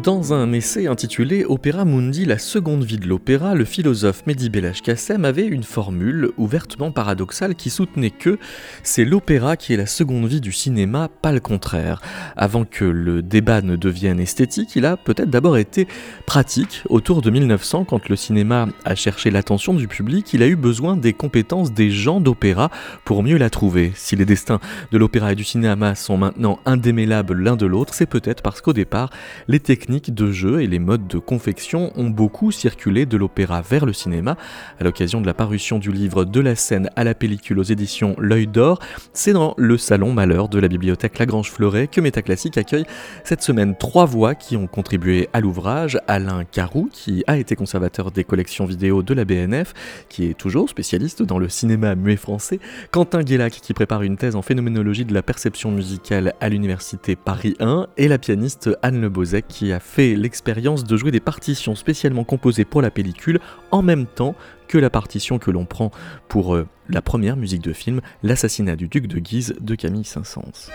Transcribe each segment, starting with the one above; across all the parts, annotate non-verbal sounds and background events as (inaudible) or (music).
Dans un essai intitulé Opéra Mundi, la seconde vie de l'opéra, le philosophe Mehdi Belach Kassem avait une formule ouvertement paradoxale qui soutenait que c'est l'opéra qui est la seconde vie du cinéma, pas le contraire. Avant que le débat ne devienne esthétique, il a peut-être d'abord été pratique. Autour de 1900, quand le cinéma a cherché l'attention du public, il a eu besoin des compétences des gens d'opéra pour mieux la trouver. Si les destins de l'opéra et du cinéma sont maintenant indémêlables l'un de l'autre, c'est peut-être parce qu'au départ, les techniques de jeu et les modes de confection ont beaucoup circulé de l'opéra vers le cinéma. À l'occasion de la parution du livre De la scène à la pellicule aux éditions L'œil d'or, c'est dans le salon Malheur de la bibliothèque Lagrange Fleuret que Métaclassique accueille cette semaine trois voix qui ont contribué à l'ouvrage. Alain Carou, qui a été conservateur des collections vidéo de la BNF, qui est toujours spécialiste dans le cinéma muet français. Quentin Guélac, qui prépare une thèse en phénoménologie de la perception musicale à l'université Paris 1, et la pianiste Anne Le qui a fait l'expérience de jouer des partitions spécialement composées pour la pellicule en même temps que la partition que l'on prend pour euh, la première musique de film, L'assassinat du duc de Guise de Camille Saint-Saëns.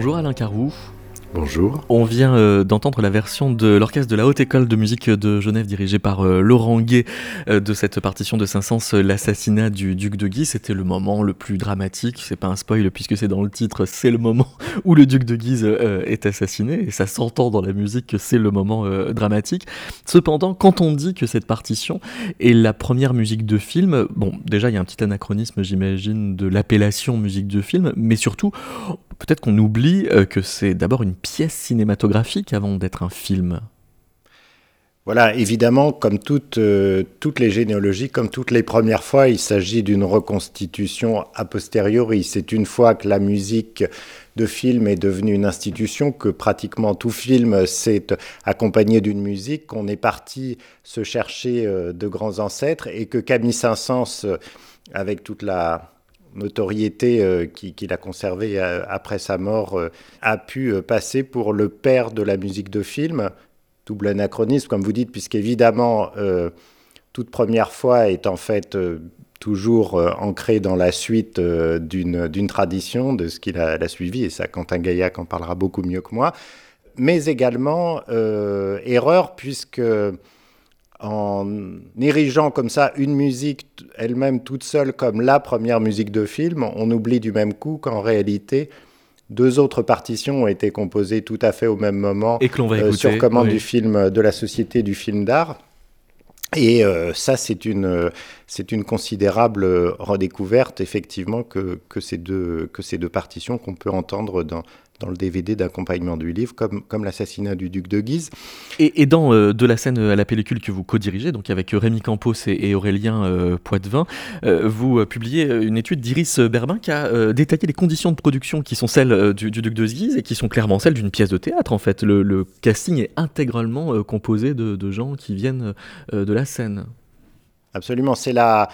Bonjour Alain Carou. Bonjour. On vient euh, d'entendre la version de l'orchestre de la Haute École de musique de Genève dirigée par euh, Laurent Gué euh, de cette partition de Saint-Saëns, l'assassinat du duc de Guise. C'était le moment le plus dramatique. C'est pas un spoil puisque c'est dans le titre. C'est le moment (laughs) où le duc de Guise est assassiné et ça s'entend dans la musique que c'est le moment dramatique. Cependant, quand on dit que cette partition est la première musique de film, bon, déjà il y a un petit anachronisme, j'imagine, de l'appellation musique de film, mais surtout, peut-être qu'on oublie que c'est d'abord une pièce cinématographique avant d'être un film voilà, évidemment, comme toutes, euh, toutes les généalogies, comme toutes les premières fois, il s'agit d'une reconstitution a posteriori. C'est une fois que la musique de film est devenue une institution, que pratiquement tout film s'est accompagné d'une musique, qu'on est parti se chercher euh, de grands ancêtres et que Camille Saint-Saëns, euh, avec toute la, notoriété euh, qu'il a conservée euh, après sa mort, euh, a pu passer pour le père de la musique de film. Double anachronisme, comme vous dites, puisqu'évidemment, toute première fois est en fait toujours ancrée dans la suite d'une tradition, de ce qu'il a, suivi, et ça, Quentin Gaillac en parlera beaucoup mieux que moi. Mais également, erreur, puisque en érigeant comme ça une musique elle-même toute seule comme la première musique de film, on oublie du même coup qu'en réalité, deux autres partitions ont été composées tout à fait au même moment Et euh, sur commande du film de la Société du film d'art. Et euh, ça, c'est une, c'est une considérable redécouverte, effectivement, que, que, ces deux, que ces deux partitions qu'on peut entendre dans, dans le DVD d'accompagnement du livre, comme, comme l'assassinat du duc de Guise. Et, dans euh, De la scène à la pellicule que vous co-dirigez, donc avec Rémi Campos et, Aurélien euh, Poitvin, euh, vous publiez une étude d'Iris Berbin qui a détaillé les conditions de production qui sont celles du, duc de Guise et qui sont clairement celles d'une pièce de théâtre en fait. Le, casting est intégralement composé de, de, gens qui viennent de la scène. Absolument, c'est la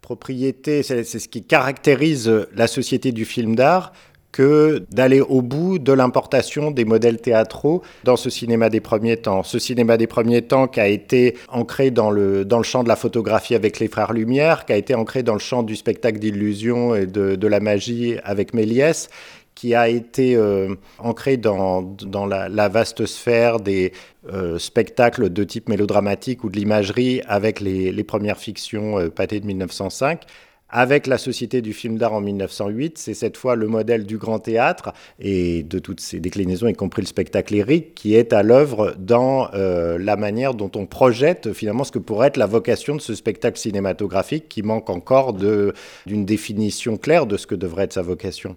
propriété, c'est ce qui caractérise la société du film d'art, que d'aller au bout de l'importation des modèles théâtraux dans ce cinéma des premiers temps. Ce cinéma des premiers temps qui a été ancré dans le, dans le champ de la photographie avec les frères Lumière, qui a été ancré dans le champ du spectacle d'illusion et de, de, la magie avec Méliès, qui a été euh, ancré dans, dans la, vaste sphère des euh, spectacles de type mélodramatique ou de l'imagerie avec les, les premières fictions euh, pâtées de 1905 avec la Société du film d'art en 1908. C'est cette fois le modèle du grand théâtre et de toutes ses déclinaisons, y compris le spectacle lyrique, qui est à l'œuvre dans euh, la manière dont on projette finalement ce que pourrait être la vocation de ce spectacle cinématographique qui manque encore d'une définition claire de ce que devrait être sa vocation.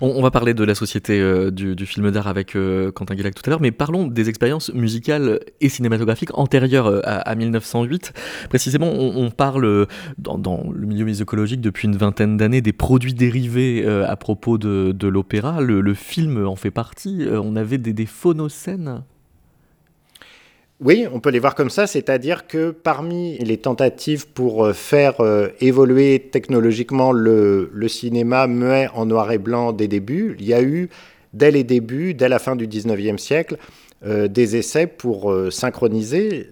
On, va parler de la société euh, du, film d'art avec euh, Quentin Guillac tout à l'heure, mais parlons des expériences musicales et cinématographiques antérieures euh, à, 1908. Précisément, on, parle dans, le milieu musicologique depuis une vingtaine d'années des produits dérivés à propos de, l'opéra. Le, film en fait partie. on avait des, des oui, on peut les voir comme ça, c'est-à-dire que parmi les tentatives pour euh, faire euh, évoluer technologiquement le, cinéma muet en noir et blanc des débuts, il y a eu, dès les débuts, dès la fin du 19e siècle, euh, des essais pour synchroniser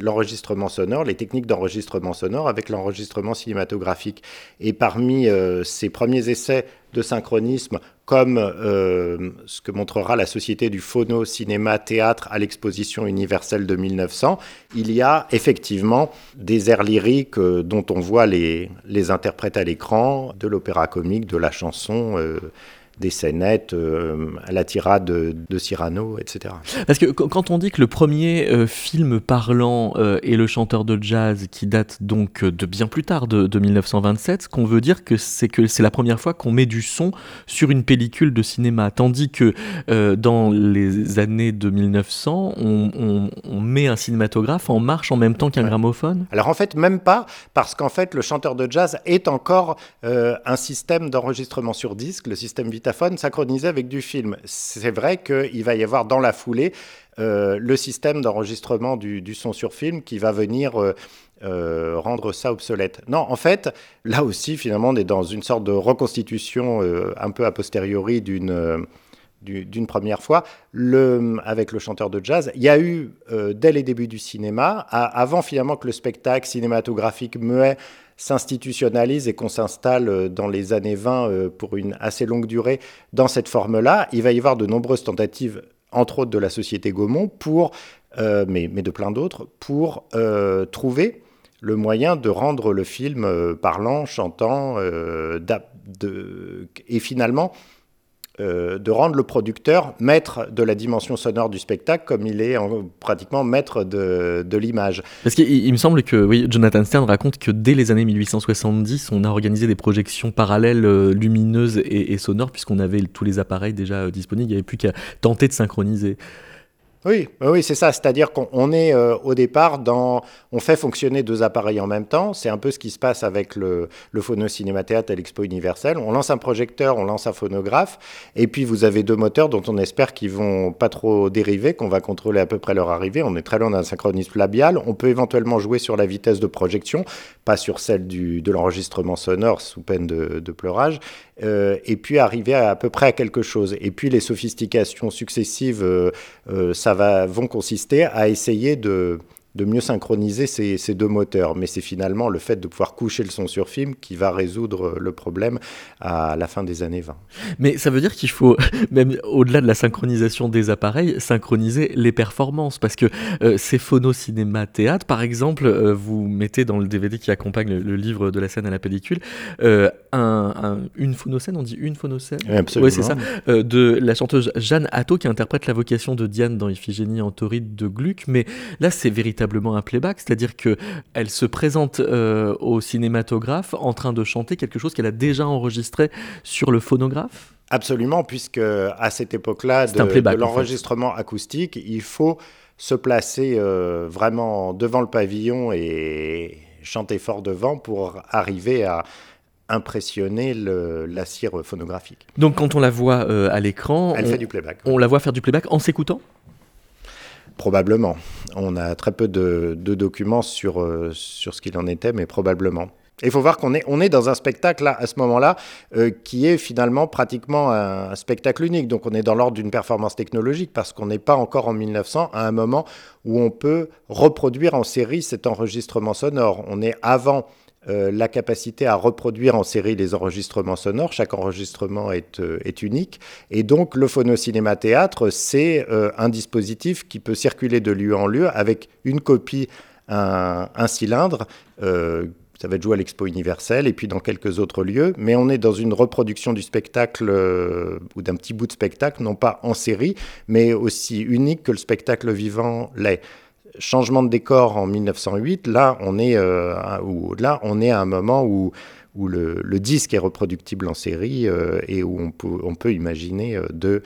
l'enregistrement sonore, les techniques d'enregistrement sonore avec l'enregistrement cinématographique. Et parmi ces premiers essais de synchronisme comme euh, ce que montrera la Société du Phono Cinéma Théâtre à l'exposition universelle de 1900, il y a effectivement des airs lyriques euh, dont on voit les interprètes à l'écran, de l'opéra comique, de la chanson. Euh, des scénettes euh, à la tirade de, Cyrano, etc. Parce que quand on dit que le premier euh, film parlant euh, est le chanteur de jazz, qui date donc de bien plus tard, de, 1927, ce qu'on veut dire que c'est que c'est la première fois qu'on met du son sur une pellicule de cinéma, tandis que dans les années de 1900, on, met un cinématographe en marche en même temps qu'un gramophone. Alors en fait, même pas, parce qu'en fait, le chanteur de jazz est encore un système d'enregistrement sur disque, le système synchronisé avec du film. C'est vrai qu'il va y avoir dans la foulée euh, le système d'enregistrement du, son sur film qui va venir euh, euh, rendre ça obsolète. Non, en fait, là aussi, finalement, on est dans une sorte de reconstitution un peu a posteriori d'une première fois avec le chanteur de jazz. Il y a eu, dès les débuts du cinéma, avant finalement que le spectacle cinématographique muet s'institutionnalise et qu'on s'installe euh, dans les années 20 euh, pour une assez longue durée dans cette forme-là, il va y avoir de nombreuses tentatives, entre autres de la société Gaumont, pour, euh, mais, mais, de plein d'autres, pour trouver le moyen de rendre le film parlant, chantant, et finalement euh, de rendre le producteur maître de la dimension sonore du spectacle comme il est pratiquement maître de, l'image. Parce qu'il me semble que oui, Jonathan Stern raconte que dès les années 1870, on a organisé des projections parallèles euh, lumineuses et, sonores puisqu'on avait tous les appareils déjà euh, disponibles, il n'y avait plus qu'à tenter de synchroniser. Oui, oui, c'est ça. C'est-à-dire qu'on est euh, au départ dans, on fait fonctionner deux appareils en même temps. C'est un peu ce qui se passe avec le, le phono cinémathéâtre à l'Expo universelle. On lance un projecteur, on lance un phonographe, et puis vous avez deux moteurs dont on espère qu'ils vont pas trop dériver, qu'on va contrôler à peu près leur arrivée. On est très loin d'un synchronisme labial. On peut éventuellement jouer sur la vitesse de projection, pas sur celle du, de l'enregistrement sonore sous peine de, de pleurage. Euh, et puis arriver à, peu près à quelque chose. Et puis les sophistications successives, euh, euh, ça va, vont consister à essayer de, de mieux synchroniser ces, ces, deux moteurs. Mais c'est finalement le fait de pouvoir coucher le son sur film qui va résoudre le problème à la fin des années 20. Mais ça veut dire qu'il faut, (laughs) même au-delà de la synchronisation des appareils, synchroniser les performances. Parce que euh, ces phono cinéma théâtre, par exemple, euh, vous mettez dans le DVD qui accompagne le, livre de la scène à la pellicule, euh, un, une phonocène, on dit une phonocène Absolument. Oui, c'est ça. de la chanteuse Jeanne Atto qui interprète la vocation de Diane dans Iphigénie en tauride de Gluck. Mais là, c'est véritablement un playback, c'est-à-dire qu'elle se présente euh, au cinématographe en train de chanter quelque chose qu'elle a déjà enregistré sur le phonographe? Absolument, puisque à cette époque-là de, l'enregistrement acoustique, il faut se placer euh, vraiment devant le pavillon et chanter fort devant pour arriver à impressionner la cire phonographique. Donc quand on la voit euh, à l'écran, elle fait du playback. On la voit faire du playback en s'écoutant? Probablement. On a très peu de, documents sur, euh, sur ce qu'il en était, mais probablement. il faut voir qu'on est, on est dans un spectacle là, à ce moment-là euh, qui est finalement pratiquement un, spectacle unique. Donc on est dans l'ordre d'une performance technologique parce qu'on n'est pas encore en 1900 à un moment où on peut reproduire en série cet enregistrement sonore. On est avant euh, la capacité à reproduire en série les enregistrements sonores. Chaque enregistrement est, euh, unique. Et donc, le phono-cinéma-théâtre, c'est euh, un dispositif qui peut circuler de lieu en lieu avec une copie, un, un cylindre ça va être joué à l'Expo universelle et puis dans quelques autres lieux. Mais on est dans une reproduction du spectacle ou d'un petit bout de spectacle, non pas en série, mais aussi unique que le spectacle vivant l'est changement de décor en 1908, là on est, là, on est à un moment où, où le, disque est reproductible en série et où on peut, on peut imaginer de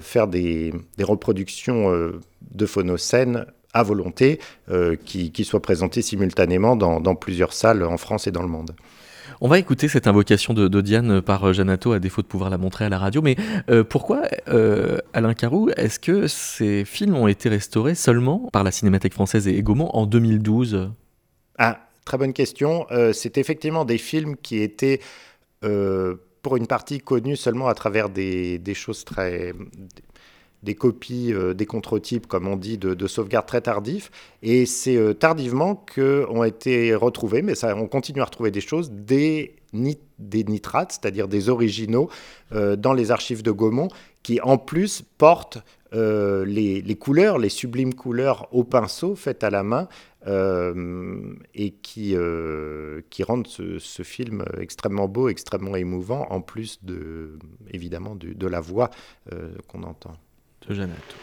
faire des, des reproductions de phonocènes à volonté euh, qui, qui, soient présentés simultanément dans, plusieurs salles en France et dans le monde. On va écouter cette invocation de, Diane par euh, Janato, à défaut de pouvoir la montrer à la radio. Mais euh, pourquoi, Alain Carou, est-ce que ces films ont été restaurés seulement par la Cinémathèque française et Gaumont en 2012 Ah, très bonne question. C'est effectivement des films qui étaient, pour une partie, connus seulement à travers des choses très des copies, euh, des contre-types, comme on dit, de, sauvegarde très tardifs. Et c'est euh, tardivement qu'ont été retrouvés, mais on continue à retrouver des choses, des, nitrates, c'est-à-dire des originaux, euh, dans les archives de Gaumont, qui en plus portent les, couleurs, les sublimes couleurs au pinceau faites à la main, et qui, qui rendent ce, film extrêmement beau, extrêmement émouvant, en plus de, évidemment de la voix qu'on entend de Jeannette.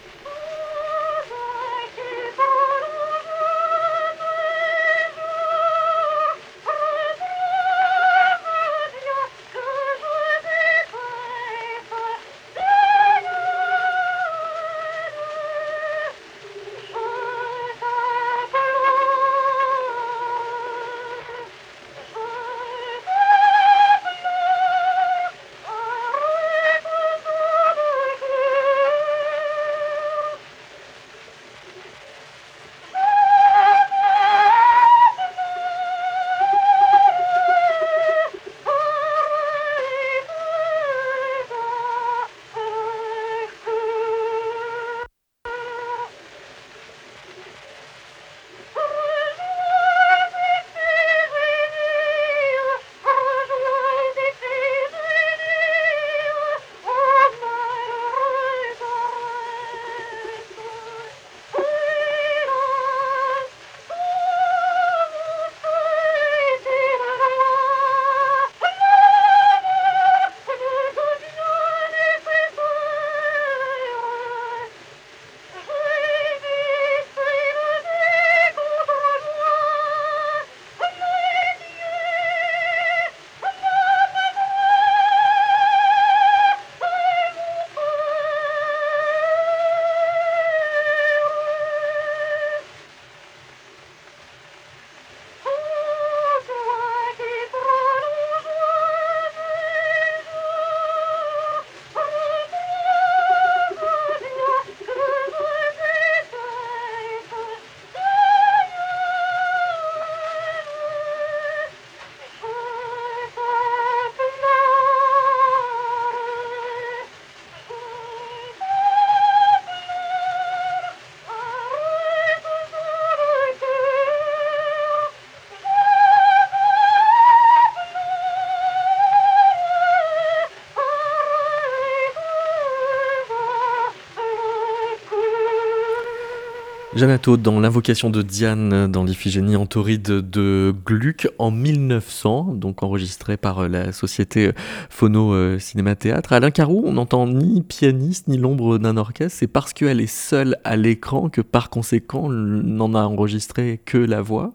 Janato dans l'invocation de Diane dans l'Iphigénie en de Gluck en 1900, donc enregistré par euh, la société euh, Phono euh, Cinéma Théâtre. Alain Carou, on n'entend ni pianiste ni l'ombre d'un orchestre, c'est parce qu'elle est seule à l'écran que par conséquent on n'en a enregistré que la voix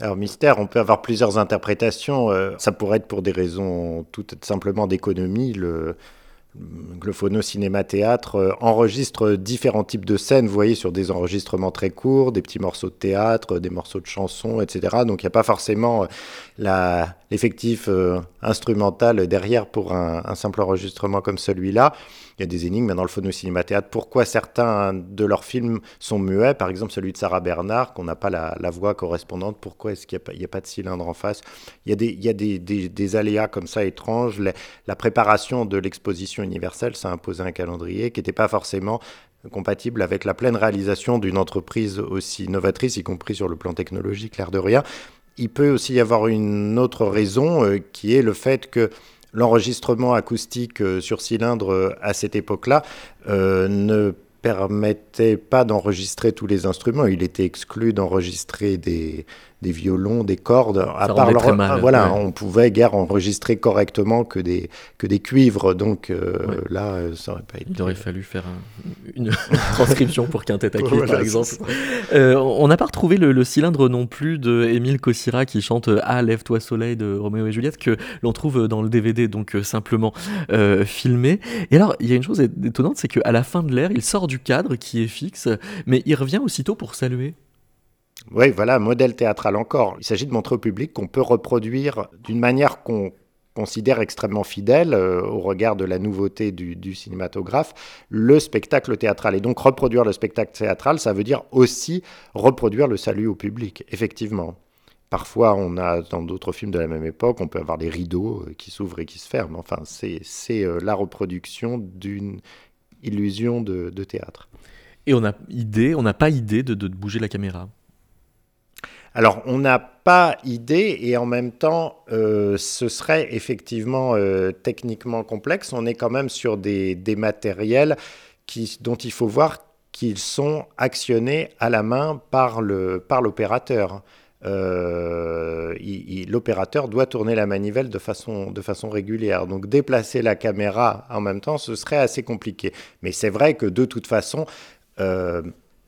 alors mystère, on peut avoir plusieurs interprétations. ça pourrait être pour des raisons tout simplement d'économie. Le, Glophono Cinéma Théâtre euh, enregistre différents types de scènes, vous voyez, sur des enregistrements très courts, des petits morceaux de théâtre, des morceaux de chansons, etc. Donc il n'y a pas forcément euh, l'effectif euh, instrumental derrière pour un simple enregistrement comme celui-là il y a des énigmes dans le phono cinéma théâtre. Pourquoi certains de leurs films sont muets? Par exemple, celui de Sarah Bernard, qu'on n'a pas la, voix correspondante. Pourquoi est-ce qu'il n'y a, pas de cylindre en face? Il y a des, aléas comme ça étranges. La, préparation de l'exposition universelle, ça a imposé un calendrier qui n'était pas forcément compatible avec la pleine réalisation d'une entreprise aussi novatrice, y compris sur le plan technologique, l'air de rien. Il peut aussi y avoir une autre raison euh, qui est le fait que l'enregistrement acoustique euh, sur cylindre euh, à cette époque-là ne permettait pas d'enregistrer tous les instruments. Il était exclu d'enregistrer des, des violons, des cordes. À part leur, mal, voilà, on pouvait guère enregistrer correctement que des que des cuivres. Donc euh, là, euh, ça aurait pas été. Il aurait fallu faire une (laughs) (laughs) transcription pour quintet à cuivre, par exemple. Euh, on n'a pas retrouvé le, cylindre non plus de Émile Cossira qui chante Ah lève-toi soleil de Roméo et Juliette que l'on trouve dans le DVD, donc simplement filmé. Et alors, il y a une chose étonnante, c'est qu'à la fin de l'ère, il sort du cadre qui est fixe, mais il revient aussitôt pour saluer. Oui, voilà, modèle théâtral encore. Il s'agit de montrer au public qu'on peut reproduire d'une manière qu'on considère extrêmement fidèle euh, au regard de la nouveauté du, cinématographe, le spectacle théâtral. Et donc reproduire le spectacle théâtral, ça veut dire aussi reproduire le salut au public, effectivement. Parfois, on a dans d'autres films de la même époque, on peut avoir des rideaux euh, qui s'ouvrent et qui se ferment. Enfin, c'est euh, la reproduction d'une illusion de, théâtre. Et on n'a idée, on n'a pas idée de bouger la caméra. Alors, on n'a pas idée et en même temps, euh, ce serait effectivement euh, techniquement complexe. On est quand même sur des, matériels qui, dont il faut voir qu'ils sont actionnés à la main par l'opérateur. Euh, l'opérateur doit tourner la manivelle de façon, de façon régulière. Donc déplacer la caméra en même temps, ce serait assez compliqué. Mais c'est vrai que de toute façon,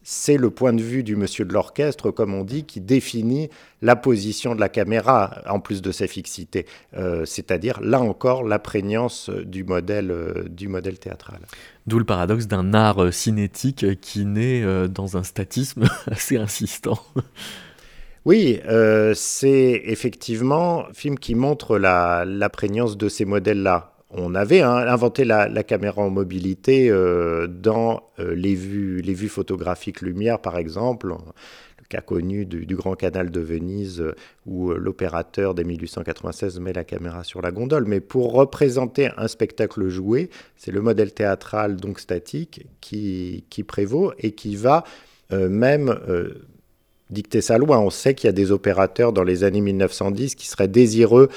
c'est le point de vue du monsieur de l'orchestre, comme on dit, qui définit la position de la caméra, en plus de sa fixité. Euh, c'est-à-dire, là encore, la prégnance du modèle, euh, du modèle théâtral. D'où le paradoxe d'un art euh, cinétique qui naît dans un statisme (laughs) assez insistant. Oui, c'est effectivement un film qui montre la, la prégnance de ces modèles-là on avait hein, inventé la, caméra en mobilité euh, dans euh, les, vues, les vues photographiques lumière, par exemple, le cas connu du, Grand Canal de Venise, euh, où l'opérateur dès 1896 met la caméra sur la gondole. Mais pour représenter un spectacle joué, c'est le modèle théâtral, donc statique, qui prévaut et qui va même dicter sa loi. On sait qu'il y a des opérateurs dans les années 1910 qui seraient désireux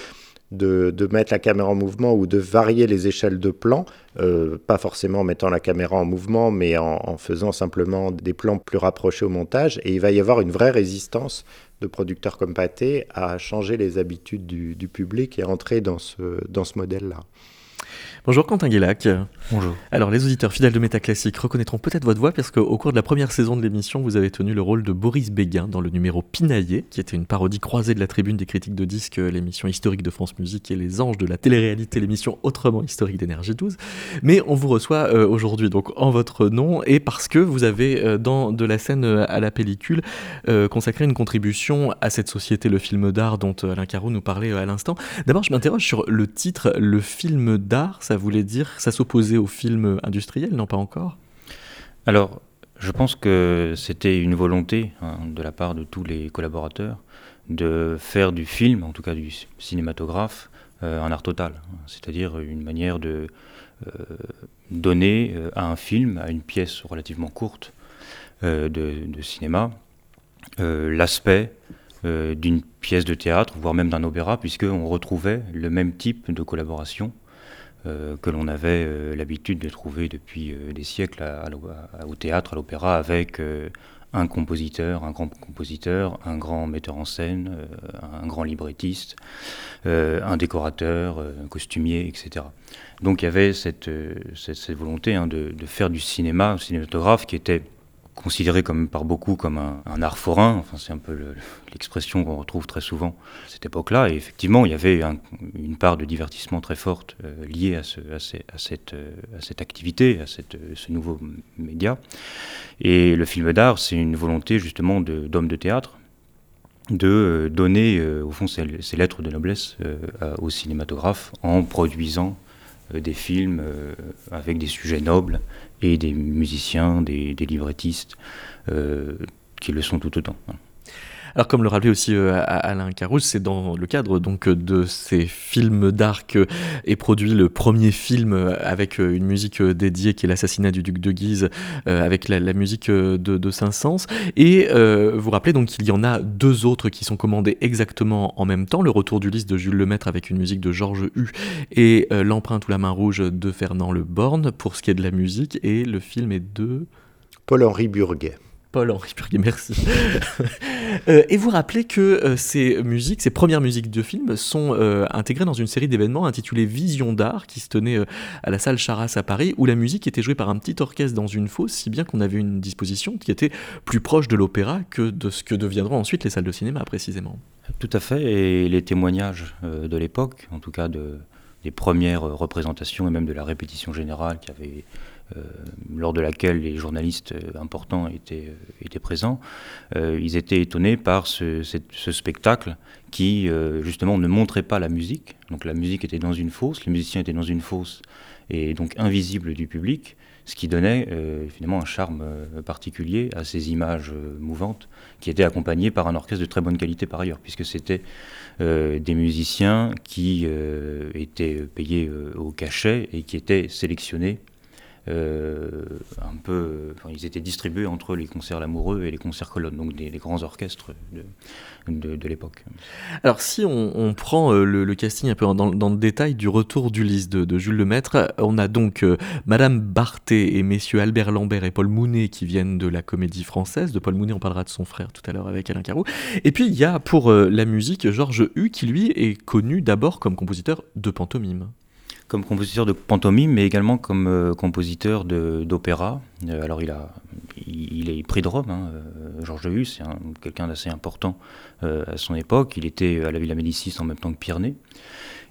de, mettre la caméra en mouvement ou de varier les échelles de plan, euh, pas forcément en mettant la caméra en mouvement, mais en, faisant simplement des plans plus rapprochés au montage. Et il va y avoir une vraie résistance de producteurs comme Pathé à changer les habitudes du, public et entrer dans ce, dans ce modèle-là. Bonjour Quentin Guélac. Bonjour. Alors les auditeurs fidèles de Métaclassique reconnaîtront peut-être votre voix parce qu'au cours de la première saison de l'émission, vous avez tenu le rôle de Boris Béguin dans le numéro Pinaillé, qui était une parodie croisée de la tribune des critiques de disques, l'émission historique de France Musique et les anges de la télé-réalité, l'émission autrement historique d'énergie 12. Mais on vous reçoit euh, aujourd'hui donc en votre nom et parce que vous avez euh, dans de la scène euh, à la pellicule consacré une contribution à cette société, le film d'art dont Alain Carreau nous parlait à l'instant. D'abord, je m'interroge sur le titre, le film d'art ça voulait dire ça s'opposait au film industriel, non pas encore? Alors, je pense que c'était une volonté hein, de la part de tous les collaborateurs de faire du film, en tout cas du cinématographe, euh, un art total. C'est-à-dire une manière de euh, donner euh, à un film, à une pièce relativement courte de, de, cinéma, l'aspect d'une pièce de théâtre, voire même d'un opéra, puisqu'on retrouvait le même type de collaboration que l'on avait euh, l'habitude de trouver depuis euh, des siècles au théâtre, à l'opéra, avec un compositeur, un grand compositeur, un grand metteur en scène, un grand librettiste, un décorateur, un costumier, etc. Donc il y avait cette, volonté hein, de, de, faire du cinéma, un cinématographe qui était considéré comme, par beaucoup comme un, art forain. Enfin, c'est un peu l'expression qu'on retrouve très souvent à cette époque-là. Et effectivement, il y avait une part de divertissement très forte euh, liée euh, à, cette, activité, à cette, euh, ce nouveau média. Et le film d'art, c'est une volonté justement d'hommes de, théâtre de donner, au fond, ces, lettres de noblesse au cinématographe en produisant des films avec des sujets nobles et des musiciens, des, librettistes euh, qui le sont tout autant. Alors comme le rappelait aussi euh, Alain Carousse, c'est dans le cadre donc de ces films que est produit le premier film avec euh, une musique euh, dédiée qui est l'assassinat du duc de Guise avec la, musique de, de Saint-Saëns. Et vous rappelez donc qu'il y en a deux autres qui sont commandés exactement en même temps, le retour du lys de Jules Lemaître avec une musique de Georges Hu et l'empreinte ou la main rouge de Fernand Le Borne pour ce qui est de la musique et le film est de... Paul-Henri Burguet. Paul-Henri Burguet, merci. (laughs) Euh, et vous rappelez que euh, ces musiques, ces premières musiques de films, sont euh, intégrées dans une série d'événements intitulée Vision d'art, qui se tenait à la salle Charras à Paris, où la musique était jouée par un petit orchestre dans une fosse, si bien qu'on avait une disposition qui était plus proche de l'opéra que de ce que deviendront ensuite les salles de cinéma, précisément. Tout à fait, et les témoignages de l'époque, en tout cas de, des premières représentations et même de la répétition générale qui avait lors de laquelle les journalistes euh, importants étaient, euh, présents, ils étaient étonnés par ce, spectacle qui, justement, ne montrait pas la musique. Donc la musique était dans une fosse, les musiciens étaient dans une fosse et donc invisibles du public, ce qui donnait finalement un charme particulier à ces images mouvantes qui étaient accompagnées par un orchestre de très bonne qualité par ailleurs, puisque c'était des musiciens qui étaient payés au cachet et qui étaient sélectionnés euh, un peu, ils étaient distribués entre les concerts Lamoureux et les concerts Colonne, donc des, grands orchestres de, de, l'époque. Alors si on, prend euh, le, casting un peu dans, le détail du retour d'Ulysse de, de, Jules Lemaître, on a donc euh, Madame Barthé et messieurs Albert Lambert et Paul Mounet qui viennent de la comédie française. De Paul Mounet, on parlera de son frère tout à l'heure avec Alain Carreau. Et puis il y a pour la musique Georges Hu qui lui est connu d'abord comme compositeur de pantomime comme compositeur de pantomime, mais également comme euh, compositeur d'opéra. Euh, alors il, a, il, est prix de Rome, hein, euh, Georges Hus, c'est quelqu'un d'assez important à son époque. Il était à la Villa Médicis en même temps que Pyrénées.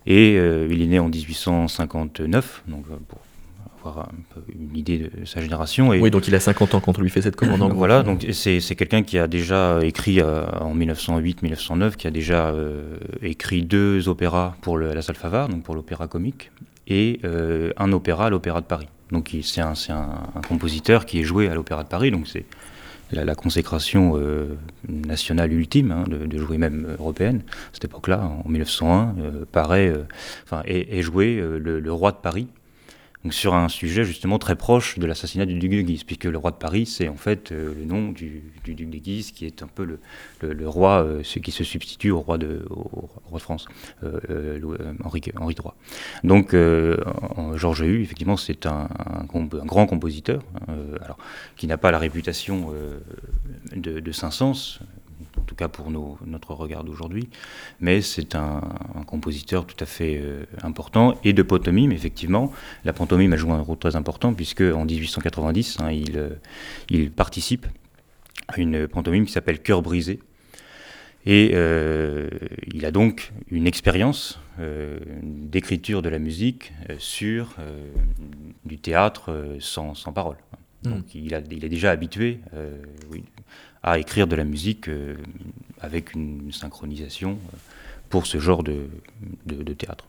Et il est né en 1859, donc pour avoir un peu une idée de sa génération. Et oui, donc il a 50 ans quand on lui fait cette commande. voilà, donc c'est quelqu'un qui a déjà écrit en 1908-1909, qui a déjà écrit deux opéras pour la salle Favard, donc pour l'opéra comique, et euh, un opéra à l'Opéra de Paris. Donc c'est un, un, compositeur qui est joué à l'Opéra de Paris, donc c'est la, la, consécration euh, nationale ultime, hein, de, jouer même européenne. À cette époque-là, en 1901, euh, paraît, enfin, est, joué le, roi de Paris sur un sujet justement très proche de l'assassinat du duc de Guise, puisque le roi de Paris, c'est en fait euh, le nom du, duc de Guise, qui est un peu le, roi, euh, qui se substitue au roi de, France, euh, Henri, III. Donc Georges Hue, effectivement, c'est un, grand compositeur, hein, qui n'a pas la réputation de, de Saint-Saëns, en tout cas pour notre regard d'aujourd'hui, mais c'est un, compositeur tout à fait euh, important, et de pantomime, effectivement. La pantomime a joué un rôle très important, puisque en 1890, hein, il, euh, il, participe à une pantomime qui s'appelle Cœur brisé, et euh, il a donc une expérience d'écriture de la musique sur du théâtre sans, sans parole. Hmm. Donc il, a, il, est déjà habitué oui, à écrire de la musique euh, avec une synchronisation euh, pour ce genre de, de, théâtre.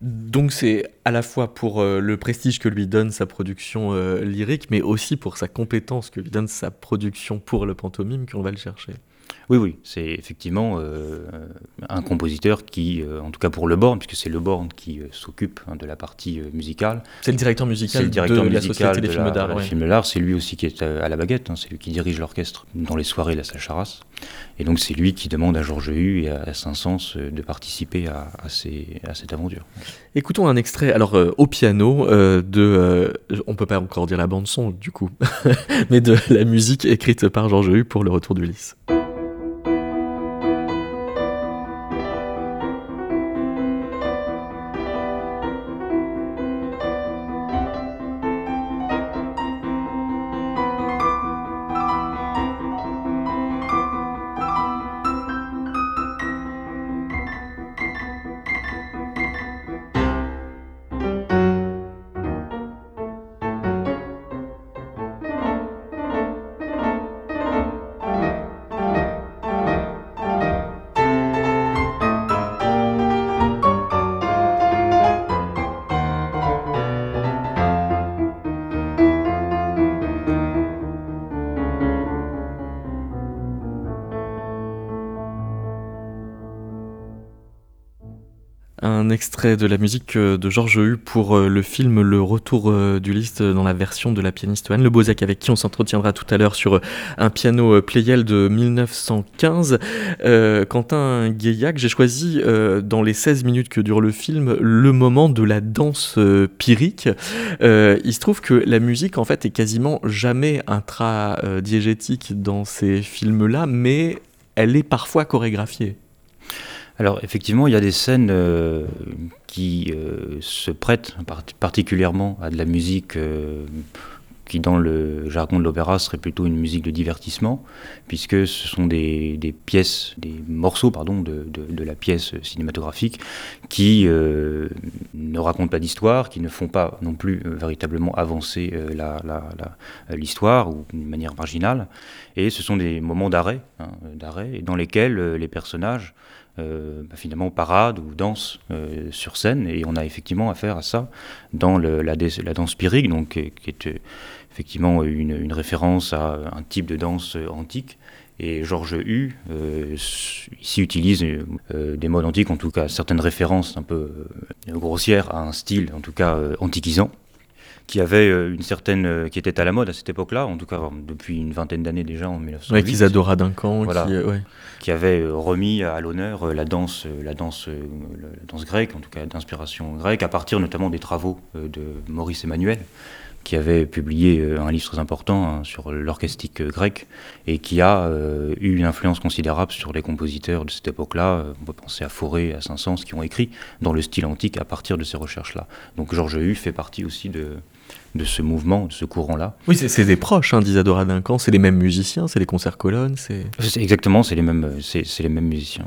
Donc c'est à la fois pour euh, le prestige que lui donne sa production lyrique, mais aussi pour sa compétence que lui donne sa production pour le pantomime qu'on va le chercher. Oui, oui, c'est effectivement euh, un compositeur qui, euh, en tout cas pour Le Born, puisque c'est Le Born qui euh, s'occupe hein, de la partie musicale. C'est le directeur musical, le directeur de la Société des films d'art. c'est lui aussi qui est à la baguette, hein, c'est lui qui dirige l'orchestre dans les soirées de la salle Charras. Et donc c'est lui qui demande à Georges Hu et à Saint-Saëns de participer à, à, à, cette aventure. Écoutons un extrait, alors au piano, de, on peut pas encore dire la bande son du coup, (laughs) mais de la musique écrite par Georges Hu pour le retour d'Ulysse. Un extrait de la musique euh, de Georges Hu pour euh, le film Le Retour du Liste dans la version de la pianiste Anne Le Bozac avec qui on s'entretiendra tout à l'heure sur un piano Pleyel de 1915. Quentin Gaillac, j'ai choisi dans les 16 minutes que dure le film le moment de la danse pyrique. il se trouve que la musique en fait est quasiment jamais intra-diégétique dans ces films-là, mais elle est parfois chorégraphiée. Alors effectivement, il y a des scènes euh, qui euh, se prêtent particulièrement à de la musique euh, qui dans le jargon de l'opéra serait plutôt une musique de divertissement, puisque ce sont des, pièces, des morceaux pardon, de, la pièce cinématographique qui ne racontent pas d'histoire, qui ne font pas non plus véritablement avancer l'histoire ou d'une manière marginale, et ce sont des moments d'arrêt, hein, d'arrêt, dans lesquels les personnages euh, bah, finalement parade ou danse euh, sur scène. Et on a effectivement affaire à ça dans la, danse pyrrhique, donc, qui est euh, effectivement une, référence à un type de danse antique. Et Georges Hu ici utilise des modes antiques, en tout cas certaines références un peu grossières à un style, en tout cas antiquisant qui avait euh, une certaine, euh, qui était à la mode à cette époque-là, en tout cas depuis une vingtaine d'années déjà en 1908. Ouais, qu'Isadora Duncan, voilà, qui, euh, qui, avait remis à l'honneur la danse, la danse, la danse grecque, en tout cas d'inspiration grecque, à partir notamment des travaux de Maurice Emmanuel, qui avait publié un livre très important hein, sur l'orchestique grec et qui a eu une influence considérable sur les compositeurs de cette époque-là. On peut penser à Fauré, à Saint-Saëns, qui ont écrit dans le style antique à partir de ces recherches-là. Donc Georges Hu fait partie aussi de, de ce mouvement, de ce courant-là. Oui, c'est des proches hein, d'Isadora Duncan, c'est les mêmes musiciens, c'est les concerts colonnes, c'est... Exactement, c'est les mêmes, c'est les mêmes musiciens.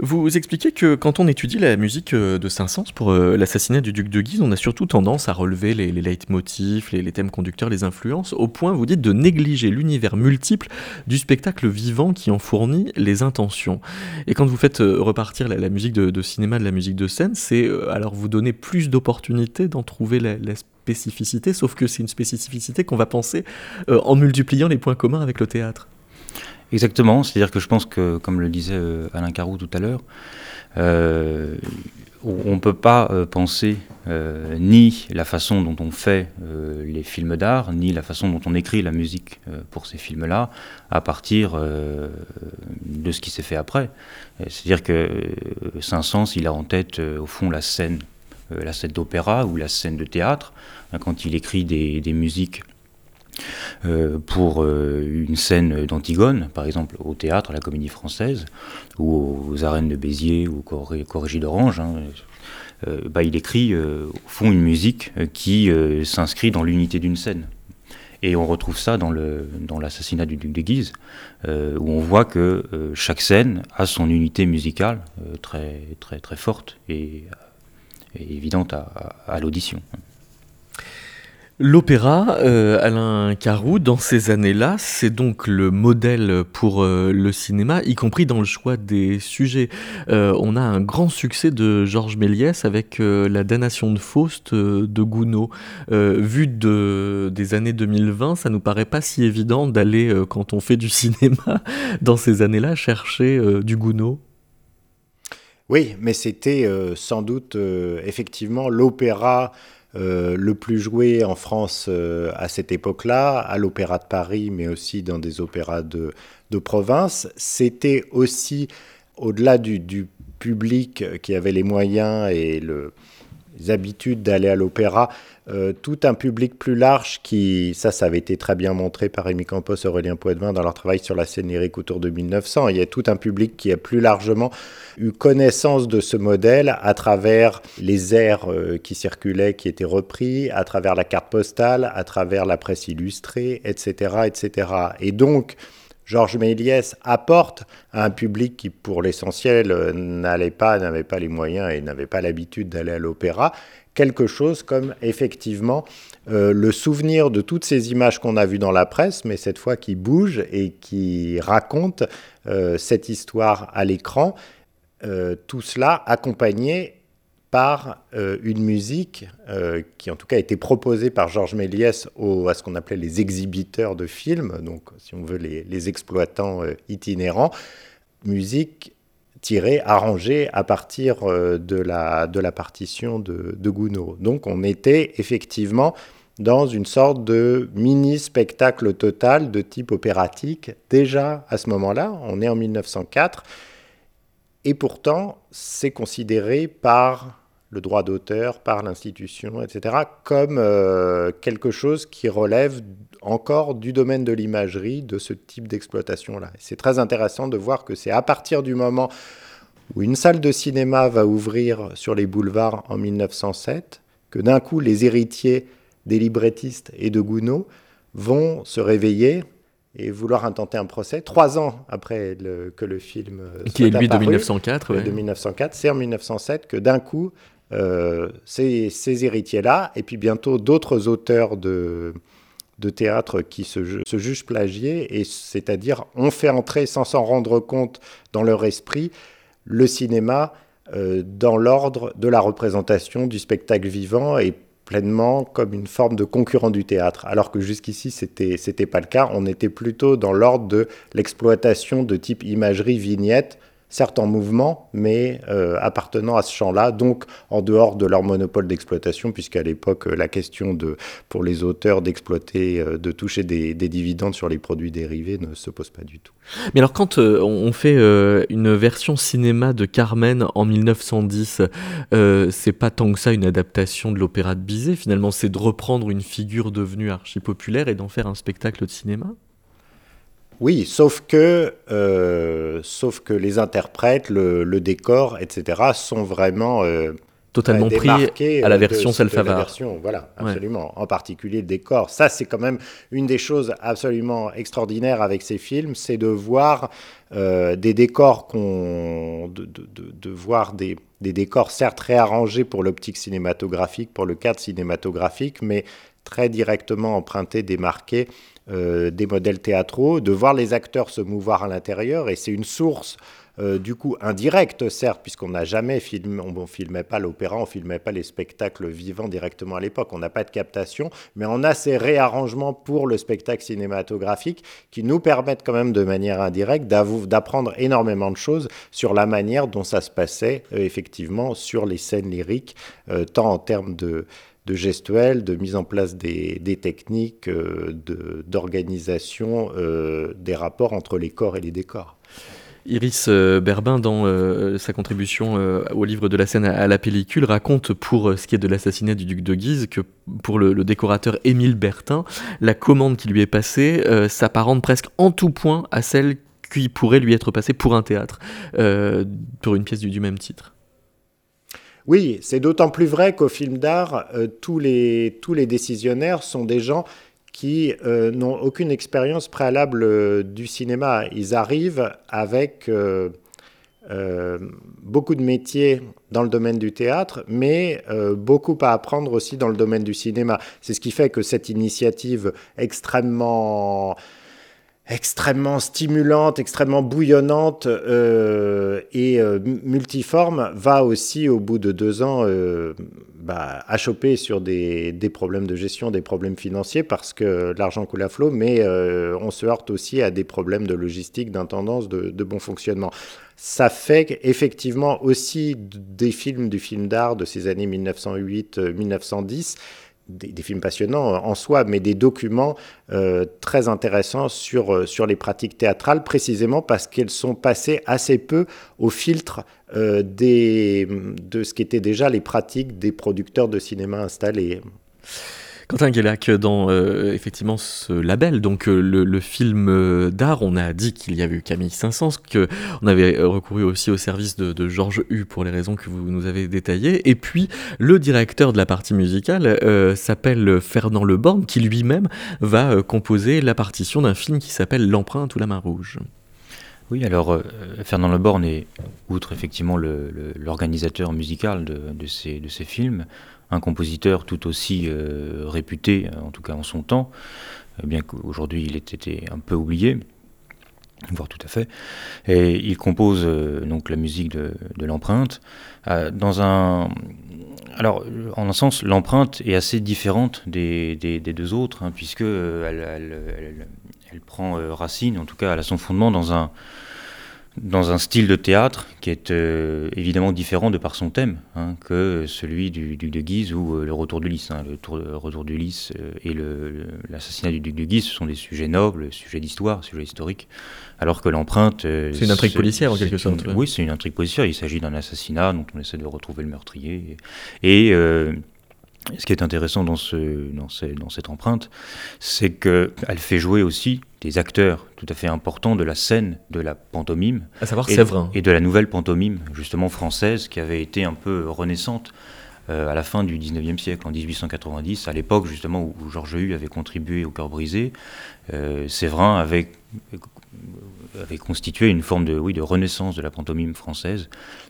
Vous expliquez que quand on étudie la musique euh, de Saint-Saëns pour euh, l'assassinat du duc de Guise, on a surtout tendance à relever les, leitmotifs, les, thèmes conducteurs, les influences, au point, vous dites, de négliger l'univers multiple du spectacle vivant qui en fournit les intentions. Et quand vous faites euh, repartir la, musique de, cinéma de la musique de scène, c'est alors vous donner plus d'opportunités d'en trouver la, spécificité, sauf que c'est une spécificité qu'on va penser en multipliant les points communs avec le théâtre. Exactement, c'est-à-dire que je pense que, comme le disait euh, Alain Carou tout à l'heure, euh, on ne peut pas euh, penser ni la façon dont on fait les films d'art, ni la façon dont on écrit la musique pour ces films-là, à partir de ce qui s'est fait après. C'est-à-dire que Saint-Saëns, il a en tête, au fond, la scène, la scène d'opéra ou la scène de théâtre, hein, quand il écrit des, des musiques euh, pour euh, une scène d'Antigone, par exemple au théâtre, à la Comédie Française, ou aux arènes de Béziers ou au Corrégie d'Orange. Hein, euh, bah, il écrit au fond une musique qui s'inscrit dans l'unité d'une scène. Et on retrouve ça dans l'assassinat du duc de Guise, où on voit que chaque scène a son unité musicale très, très, très forte et, évidente à l'audition. L'opéra, euh, Alain Carou, dans ces années-là, c'est donc le modèle pour euh, le cinéma, y compris dans le choix des sujets. Euh, on a un grand succès de Georges Méliès avec la damnation de Faust de Gounod. vu de, des années 2020, ça nous paraît pas si évident d'aller, quand on fait du (laughs) cinéma, dans ces années-là, chercher du Gounod. Oui, mais c'était sans doute effectivement l'opéra euh, le plus joué en France euh, à cette époque-là, à l'Opéra de Paris, mais aussi dans des opéras de, province. C'était aussi, au-delà du, public qui avait les moyens et les habitudes d'aller à l'opéra, euh, tout un public plus large qui, ça, ça avait été très bien montré par Rémi Campos et Aurélien Poitvin dans leur travail sur la scène lyrique autour de 1900. Il y a tout un public qui a plus largement eu connaissance de ce modèle à travers les airs euh, qui circulaient, qui étaient repris, à travers la carte postale, à travers la presse illustrée, etc., etc. Et donc, Georges Méliès apporte à un public qui, pour l'essentiel, euh, n'allait pas, n'avait pas les moyens et n'avait pas l'habitude d'aller à l'opéra, quelque chose comme effectivement euh, le souvenir de toutes ces images qu'on a vues dans la presse, mais cette fois qui bougent et qui racontent euh, cette histoire à l'écran. Tout cela accompagné par une musique qui en tout cas a été proposée par Georges Méliès à ce qu'on appelait les exhibiteurs de films, donc si on veut les, exploitants itinérants, musique tiré, arrangé à partir de la, partition de Gounod. Donc on était effectivement dans une sorte de mini-spectacle total de type opératique, déjà à ce moment-là, on est en 1904, et pourtant c'est considéré par le droit d'auteur, par l'institution, etc., comme euh, quelque chose qui relève encore du domaine de l'imagerie, de ce type d'exploitation-là. C'est très intéressant de voir que c'est à partir du moment où une salle de cinéma va ouvrir sur les boulevards en 1907, que d'un coup les héritiers des librettistes et de Gounod vont se réveiller et vouloir intenter un procès trois ans après que le film euh, qui est lui de 1904 de 1904 c'est en 1907 que d'un coup euh, ces, héritiers-là, et puis bientôt d'autres auteurs de, de théâtre qui se, jugent plagiés, et c'est-à-dire ont fait entrer sans s'en rendre compte dans leur esprit le cinéma euh, dans l'ordre de la représentation du spectacle vivant et pleinement comme une forme de concurrent du théâtre, alors que jusqu'ici c'était c'était pas le cas. On était plutôt dans l'ordre de l'exploitation de type imagerie vignette certes en mouvement, mais euh, appartenant à ce champ-là, donc en dehors de leur monopole d'exploitation, puisqu'à l'époque, euh, la question de, pour les auteurs d'exploiter, euh, de toucher des, dividendes sur les produits dérivés ne se pose pas du tout. Mais alors quand on fait une version cinéma de Carmen en 1910, c'est pas tant que ça une adaptation de l'opéra de Bizet, finalement c'est de reprendre une figure devenue archi populaire et d'en faire un spectacle de cinéma? Oui, sauf que, euh, sauf que les interprètes, le, décor, etc., sont vraiment euh, totalement pris à la version Salfavard. Voilà, absolument. En particulier le décor. Ça, c'est quand même une des choses absolument extraordinaires avec ces films, c'est de voir euh, des décors qu'on, de, de, de, voir des, des décors certes réarrangés pour l'optique cinématographique, pour le cadre cinématographique, mais très directement empruntés, démarqués euh, des modèles théâtraux, de voir les acteurs se mouvoir à l'intérieur, et c'est une source euh, du coup indirecte, certes, puisqu'on n'a jamais filmé, on ne filmait pas l'opéra, on ne filmait pas les spectacles vivants directement à l'époque, on n'a pas de captation, mais on a ces réarrangements pour le spectacle cinématographique qui nous permettent quand même de manière indirecte d'apprendre énormément de choses sur la manière dont ça se passait euh, effectivement sur les scènes lyriques, tant en termes de de gestuelle, de mise en place des, techniques, euh, d'organisation euh, des rapports entre les corps et les décors. Iris euh, Berbin, dans sa contribution au livre de la scène à, la pellicule, raconte pour ce qui est de l'assassinat du duc de Guise que pour le, décorateur Émile Bertin, la commande qui lui est passée s'apparente presque en tout point à celle qui pourrait lui être passée pour un théâtre, pour une pièce du même titre. Oui, c'est d'autant plus vrai qu'au film d'art, euh, tous, les, tous les décisionnaires sont des gens qui euh, n'ont aucune expérience préalable euh, du cinéma. Ils arrivent avec beaucoup de métiers dans le domaine du théâtre, mais beaucoup à apprendre aussi dans le domaine du cinéma. C'est ce qui fait que cette initiative extrêmement extrêmement stimulante, extrêmement bouillonnante euh, et euh, multiforme, va aussi, au bout de deux ans, euh, bah, achoper sur des, des, problèmes de gestion, des problèmes financiers, parce que l'argent coule à flot, mais euh, on se heurte aussi à des problèmes de logistique, d'intendance, de, de bon fonctionnement. Ça fait effectivement aussi des films, du film d'art de ces années 1908-1910, des, films passionnants en soi, mais des documents euh, très intéressants sur, euh, sur les pratiques théâtrales, précisément parce qu'elles sont passées assez peu au filtre euh, de ce qu'étaient déjà les pratiques des producteurs de cinéma installés. Quentin Guélac, dans euh, effectivement ce label, donc euh, le, film euh, d'art, on a dit qu'il y avait eu Camille Saint-Saëns, qu'on avait recouru aussi au service de, Georges Hu pour les raisons que vous nous avez détaillées, et puis le directeur de la partie musicale s'appelle Fernand Leborne, qui lui-même va composer la partition d'un film qui s'appelle L'empreinte ou la main rouge. Oui, alors Fernand Leborne est, outre effectivement l'organisateur musical de ces films, un compositeur tout aussi euh, réputé, en tout cas en son temps, euh, bien qu'aujourd'hui il ait été un peu oublié, voire tout à fait. Et il compose euh, donc la musique de, l'empreinte dans un. Alors, en un sens, l'empreinte est assez différente des, deux autres, hein, puisque elle, prend racine, en tout cas, elle a son fondement dans un dans un style de théâtre qui est euh, évidemment différent de par son thème hein, que celui du duc de Guise ou euh, le retour du lys. Hein. Le, retour du lys euh, et l'assassinat du duc de Guise, ce sont des sujets nobles, sujets d'histoire, sujets historiques, alors que l'empreinte... c'est une intrigue policière en quelque sorte. Oui, c'est une intrigue policière. Il s'agit d'un assassinat dont on essaie de retrouver le meurtrier. Et... ce qui est intéressant dans, ce, dans, dans cette empreinte, c'est qu'elle fait jouer aussi des acteurs tout à fait importants de la scène de la pantomime. À savoir et, Séverin. Et de la nouvelle pantomime, justement française, qui avait été un peu renaissante euh, à la fin du 19e siècle, en 1890, à l'époque justement où, Georges Hue avait contribué au cœur brisé. Euh, Séverin avait, avait constitué une forme de, oui, de renaissance de la pantomime française,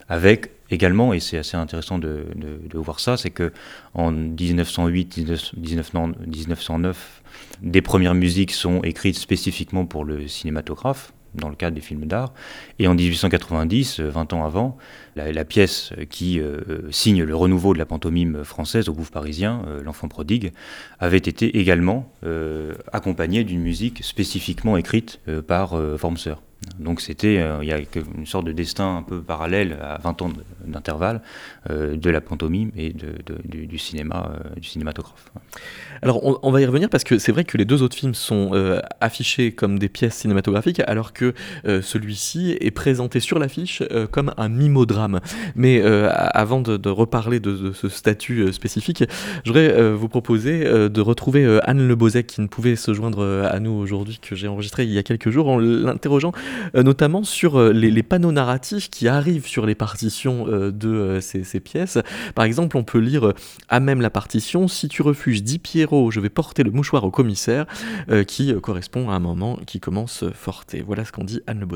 avec également, et c'est assez intéressant de, de, voir ça, c'est que en 1908, 1909, des premières musiques sont écrites spécifiquement pour le cinématographe, dans le cadre des films d'art. Et en 1890, 20 ans avant, la, pièce qui euh, signe le renouveau de la pantomime française au Bouffe parisien, euh, L'enfant prodigue, avait été également euh, accompagnée d'une musique spécifiquement écrite par Formser. Donc c'était, il y a une sorte de destin un peu parallèle à 20 ans d'intervalle de la pantomime et de, du, cinéma, du cinématographe. Alors on, va y revenir parce que c'est vrai que les deux autres films sont affichés comme des pièces cinématographiques alors que celui-ci est présenté sur l'affiche comme un mimodrame. Mais avant de, reparler de, ce statut spécifique, je voudrais vous proposer de retrouver Anne Le qui ne pouvait se joindre à nous aujourd'hui, que j'ai enregistré il y a quelques jours en l'interrogeant euh, notamment sur euh, les, panneaux narratifs qui arrivent sur les partitions euh, de ces, pièces. Par exemple, on peut lire à même la partition Si tu refuses, dit Pierrot, je vais porter le mouchoir au commissaire, qui correspond à un moment qui commence fort. Et voilà ce qu'en dit Anne Le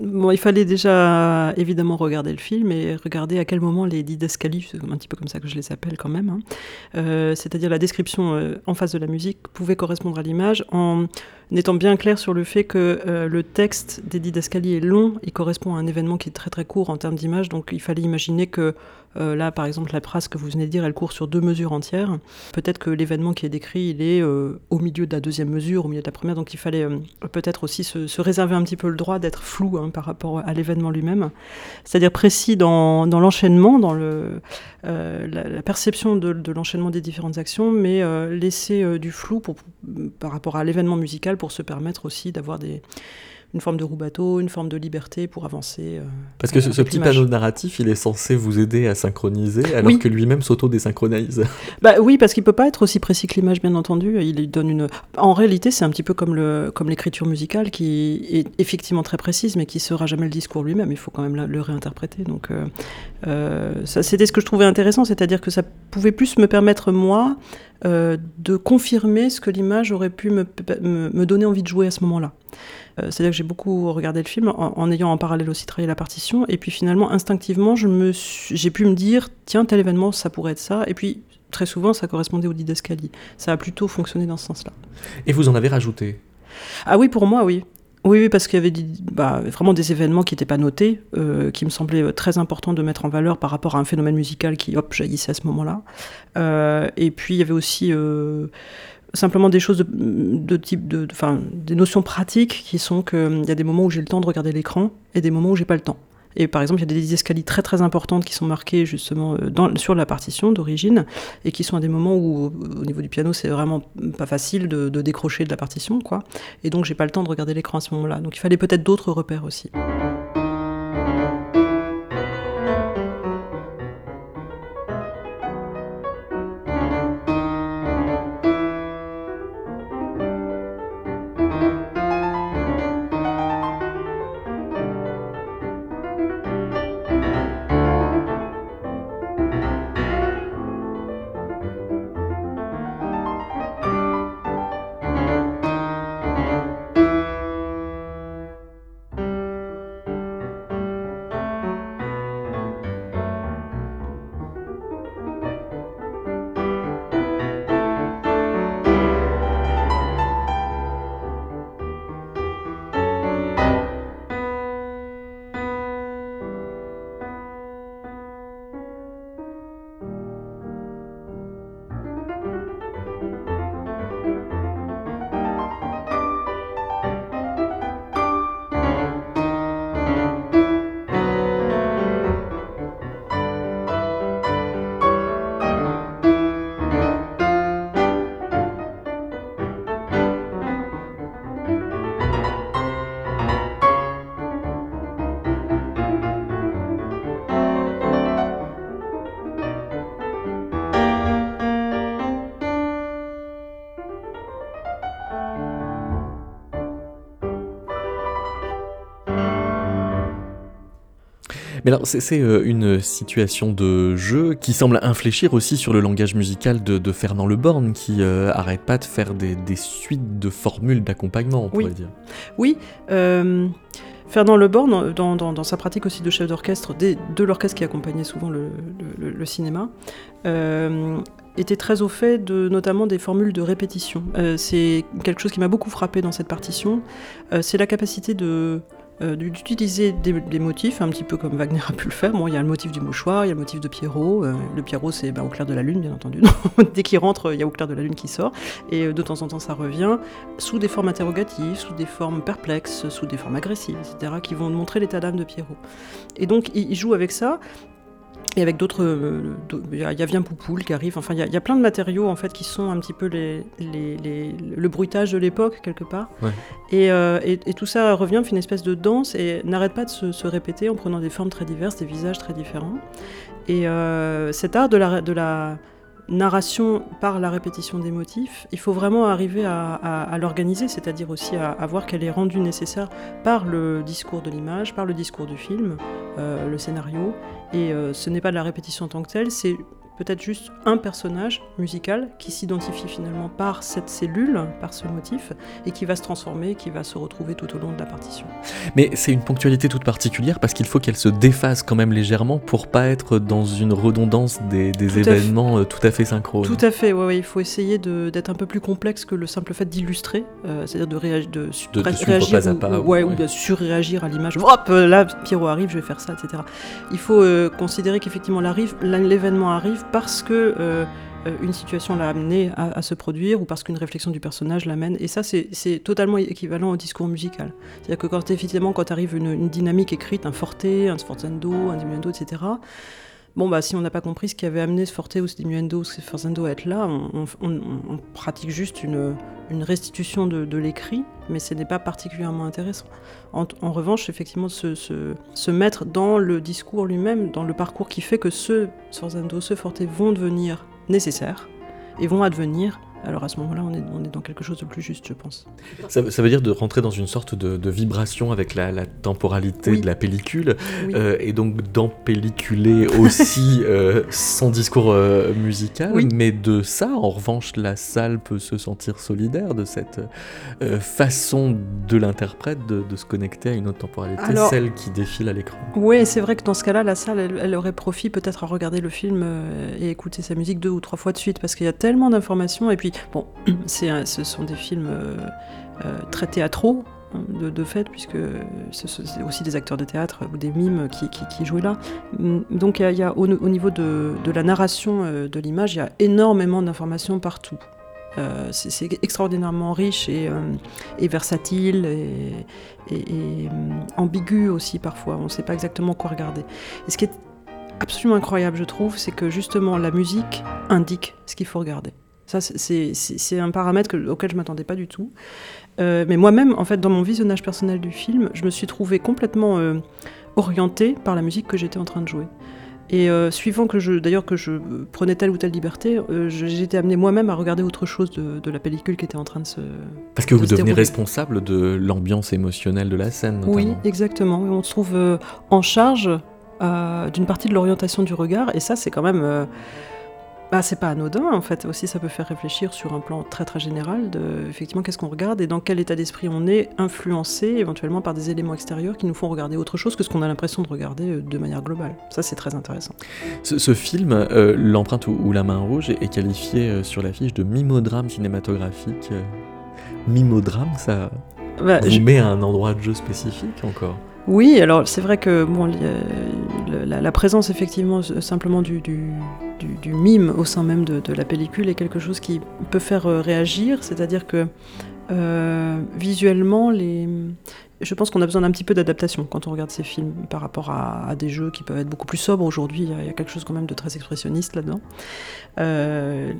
Bon, il fallait déjà évidemment regarder le film et regarder à quel moment les didascalies, c'est un petit peu comme ça que je les appelle quand même, hein, c'est-à-dire la description en face de la musique, pouvait correspondre à l'image en étant bien clair sur le fait que euh, le texte des didascalies est long, il correspond à un événement qui est très très court en termes d'image, donc il fallait imaginer que euh, là, par exemple, la phrase que vous venez de dire, elle court sur deux mesures entières. Peut-être que l'événement qui est décrit, il est euh, au milieu de la deuxième mesure, au milieu de la première, donc il fallait peut-être aussi se, réserver un petit peu le droit d'être flou hein, par rapport à l'événement lui-même, c'est-à-dire précis dans, l'enchaînement, dans la, perception de, l'enchaînement des différentes actions, mais laisser du flou par rapport à l'événement musical pour se permettre aussi d'avoir des, une forme de roue-bateau, une forme de liberté pour avancer. Euh, Parce que ce, petit panneau narratif, il est censé vous aider à synchroniser, alors que lui-même s'auto-désynchronise. (laughs) Bah oui, parce qu'il peut pas être aussi précis que l'image, bien entendu. Il donne une. En réalité, c'est un petit peu comme le comme l'écriture musicale, qui est effectivement très précise, mais qui sera jamais le discours lui-même. Il faut quand même le réinterpréter. Donc, euh, euh, ça, c'était ce que je trouvais intéressant, c'est-à-dire que ça pouvait plus me permettre moi de confirmer ce que l'image aurait pu me, me donner envie de jouer à ce moment-là. Euh, c'est-à-dire que j'ai beaucoup regardé le film en, ayant en parallèle aussi travaillé la partition. Et puis finalement, instinctivement, j'ai pu me dire, tiens, tel événement, ça pourrait être ça. Et puis très souvent, ça correspondait au didascalie. Ça a plutôt fonctionné dans ce sens-là. Et vous en avez rajouté? Ah oui, pour moi, oui. Oui, parce qu'il y avait bah, vraiment des événements qui n'étaient pas notés, euh, qui me semblaient euh, très importants de mettre en valeur par rapport à un phénomène musical qui, hop, jaillissait à ce moment-là. et puis, il y avait aussi simplement des choses de, type de, enfin, des notions pratiques qui sont qu'il hum, y a des moments où j'ai le temps de regarder l'écran et des moments où j'ai pas le temps. Et par exemple, il y a des escaliers très très importantes qui sont marquées justement euh, sur la partition d'origine et qui sont à des moments où, au niveau du piano, c'est vraiment pas facile de, de, décrocher de la partition, quoi. Et donc, j'ai pas le temps de regarder l'écran à ce moment-là. Donc, il fallait peut-être d'autres repères aussi. Mais alors, c'est une situation de jeu qui semble infléchir aussi sur le langage musical de, Fernand Le Borne, qui arrête pas de faire des, suites de formules d'accompagnement, on pourrait dire. Oui. Fernand Le Borne, dans, sa pratique aussi de chef d'orchestre, de l'orchestre qui accompagnait souvent le, cinéma, était très au fait de notamment des formules de répétition. Euh, c'est quelque chose qui m'a beaucoup frappé dans cette partition. Euh, c'est la capacité de euh, d'utiliser des, motifs, un petit peu comme Wagner a pu le faire. Il y a le motif du mouchoir, il y a le motif de Pierrot. le Pierrot, c'est ben, au clair de la lune, bien entendu. (laughs) Dès qu'il rentre, il y a au clair de la lune qui sort. Et de temps en temps, ça revient sous des formes interrogatives, sous des formes perplexes, sous des formes agressives, etc., qui vont montrer l'état d'âme de Pierrot. Et donc, il joue avec ça. Et avec d'autres, euh, il y, a Vient Poupoule qui arrive. Enfin, il y, a plein de matériaux en fait qui sont un petit peu les, le bruitage de l'époque quelque part. Euh, et, et, tout ça revient, fait une espèce de danse et n'arrête pas de se, répéter en prenant des formes très diverses, des visages très différents. Et euh, cet art de la, de la narration par la répétition des motifs, il faut vraiment arriver à, l'organiser, c'est-à-dire aussi à, voir qu'elle est rendue nécessaire par le discours de l'image, par le discours du film, le scénario. Et euh, ce n'est pas de la répétition en tant que telle, c'est peut-être juste un personnage musical qui s'identifie finalement par cette cellule, par ce motif, et qui va se transformer, qui va se retrouver tout au long de la partition. Mais c'est une ponctualité toute particulière parce qu'il faut qu'elle se défasse quand même légèrement pour pas être dans une redondance des, événements euh, tout à fait synchrones. Tout à fait, ouais, il faut essayer d'être un peu plus complexe que le simple fait d'illustrer, euh, c'est-à-dire de, réagir, de, réagir pas à pas, ou, ou, de surréagir à l'image. Hop, là, Pierrot arrive, je vais faire ça, etc. Il faut euh, considérer qu'effectivement l'événement arrive parce que euh, euh, une situation l'a amené à, se produire ou parce qu'une réflexion du personnage l'amène. Et ça, c'est totalement équivalent au discours musical. C'est-à-dire que quand effectivement, quand arrive une, dynamique écrite, un forte, un sforzando, un diminuendo, etc., bon, bah, si on n'a pas compris ce qui avait amené ce forte ou ce diminuendo ou ce sforzando à être là, on, pratique juste une, restitution de, l'écrit, mais ce n'est pas particulièrement intéressant. En, revanche, effectivement, se, mettre dans le discours lui-même, dans le parcours qui fait que ce sforzando, ce forte vont devenir nécessaires et vont advenir alors à ce moment-là, on est, on est, dans quelque chose de plus juste, je pense. Ça, veut dire de rentrer dans une sorte de, vibration avec la, temporalité de la pellicule, euh, et donc d'empelliculer aussi euh, son discours euh, musical, mais de ça, en revanche, la salle peut se sentir solidaire de cette façon de l'interprète de, se connecter à une autre temporalité, celle qui défile à l'écran. Oui, c'est vrai que dans ce cas-là, la salle, elle, elle aurait profit peut-être à regarder le film et écouter sa musique deux ou trois fois de suite, parce qu'il y a tellement d'informations, et puis bon, (clears throat) ce sont des films euh, euh, très théâtraux, hein, de, fait, puisque c'est aussi des acteurs de théâtre ou des mimes qui, qui, jouent là. Mm, donc il y a, au, niveau de, la narration euh, de l'image, il y a énormément d'informations partout. c'est extraordinairement riche et, versatile et, ambigu aussi parfois. On ne sait pas exactement quoi regarder. Et ce qui est absolument incroyable, je trouve, c'est que justement la musique indique ce qu'il faut regarder. Ça, c'est un paramètre auquel je ne m'attendais pas du tout. Euh, mais moi-même, en fait, dans mon visionnage personnel du film, je me suis trouvée complètement euh, orientée par la musique que j'étais en train de jouer. Et euh, suivant que je, d'ailleurs, que je prenais telle ou telle liberté, j'étais amenée moi-même à regarder autre chose de, la pellicule qui était en train de se. Parce que vous devenez responsable de l'ambiance émotionnelle de la scène. Oui, exactement. on se trouve en charge d'une partie de l'orientation du regard, et ça, c'est quand même bah, c'est pas anodin en fait. Aussi, ça peut faire réfléchir sur un plan très très général de effectivement qu'est-ce qu'on regarde et dans quel état d'esprit on est influencé éventuellement par des éléments extérieurs qui nous font regarder autre chose que ce qu'on a l'impression de regarder euh, de manière globale. Ça, c'est très intéressant. Ce, film, euh, L'empreinte ou, La main rouge, est, qualifié euh, sur l'affiche de mimodrame cinématographique. Mimodrame, ça bah, vous met à un endroit de jeu spécifique encore? Oui, alors c'est vrai que la, présence effectivement simplement du, mime au sein même de, la pellicule est quelque chose qui peut faire euh, réagir, c'est-à-dire que euh, visuellement, je pense qu'on a besoin d'un petit peu d'adaptation quand on regarde ces films par rapport à, des jeux qui peuvent être beaucoup plus sobres aujourd'hui. Il, y a quelque chose quand même de très expressionniste là-dedans. Euh,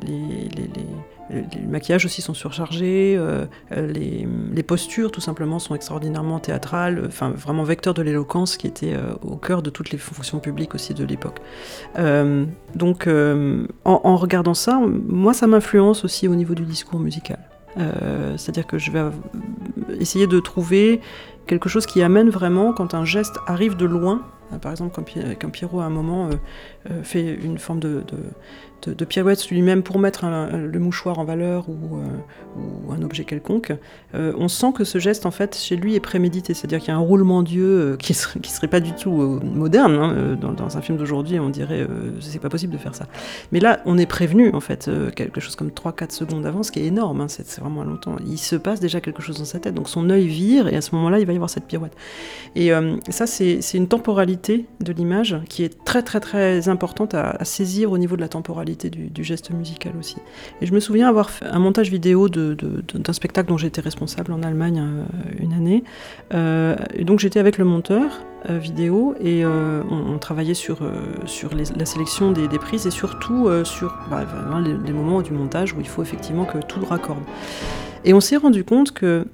maquillages aussi sont surchargés, euh, les, postures tout simplement sont extraordinairement théâtrales, enfin vraiment vecteurs de l'éloquence qui était euh, au cœur de toutes les fonctions publiques aussi de l'époque. donc en, regardant ça, moi ça m'influence aussi au niveau du discours musical. Euh, c'est-à-dire que je vais essayer de trouver quelque chose qui amène vraiment, quand un geste arrive de loin, Par exemple, quand, Pierrot à un moment fait une forme de, pirouettes lui-même pour mettre le mouchoir en valeur ou, euh, un objet quelconque, euh, on sent que ce geste, en fait, chez lui est prémédité. C'est-à-dire qu'il y a un roulement d'yeux euh, qui, serait, serait pas du tout moderne. Hein, dans, un film d'aujourd'hui, on dirait c'est pas possible de faire ça. Mais là, on est prévenu, en fait, quelque chose comme 3-4 secondes avant, ce qui est énorme. Hein, c'est vraiment longtemps. Il se passe déjà quelque chose dans sa tête. Donc son œil vire et à ce moment-là, il va y avoir cette pirouette. Et ça, c'est une temporalité de l'image qui est très, très, très importante à saisir au niveau de la temporalité du, geste musical aussi. Et je me souviens avoir fait un montage vidéo d'un spectacle dont j'étais responsable en Allemagne euh, une année. Euh, et donc j'étais avec le monteur euh, vidéo et on, travaillait sur, sur la sélection des, prises et surtout sur bah, les, moments du montage où il faut effectivement que tout raccorde. Et on s'est rendu compte que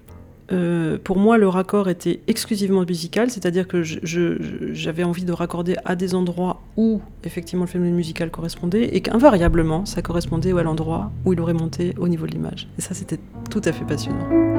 euh, pour moi, le raccord était exclusivement musical, c'est-à-dire que j'avais envie de raccorder à des endroits où effectivement le phénomène musical correspondait et qu'invariablement ça correspondait à l'endroit où il aurait monté au niveau de l'image. Et ça, c'était tout à fait passionnant.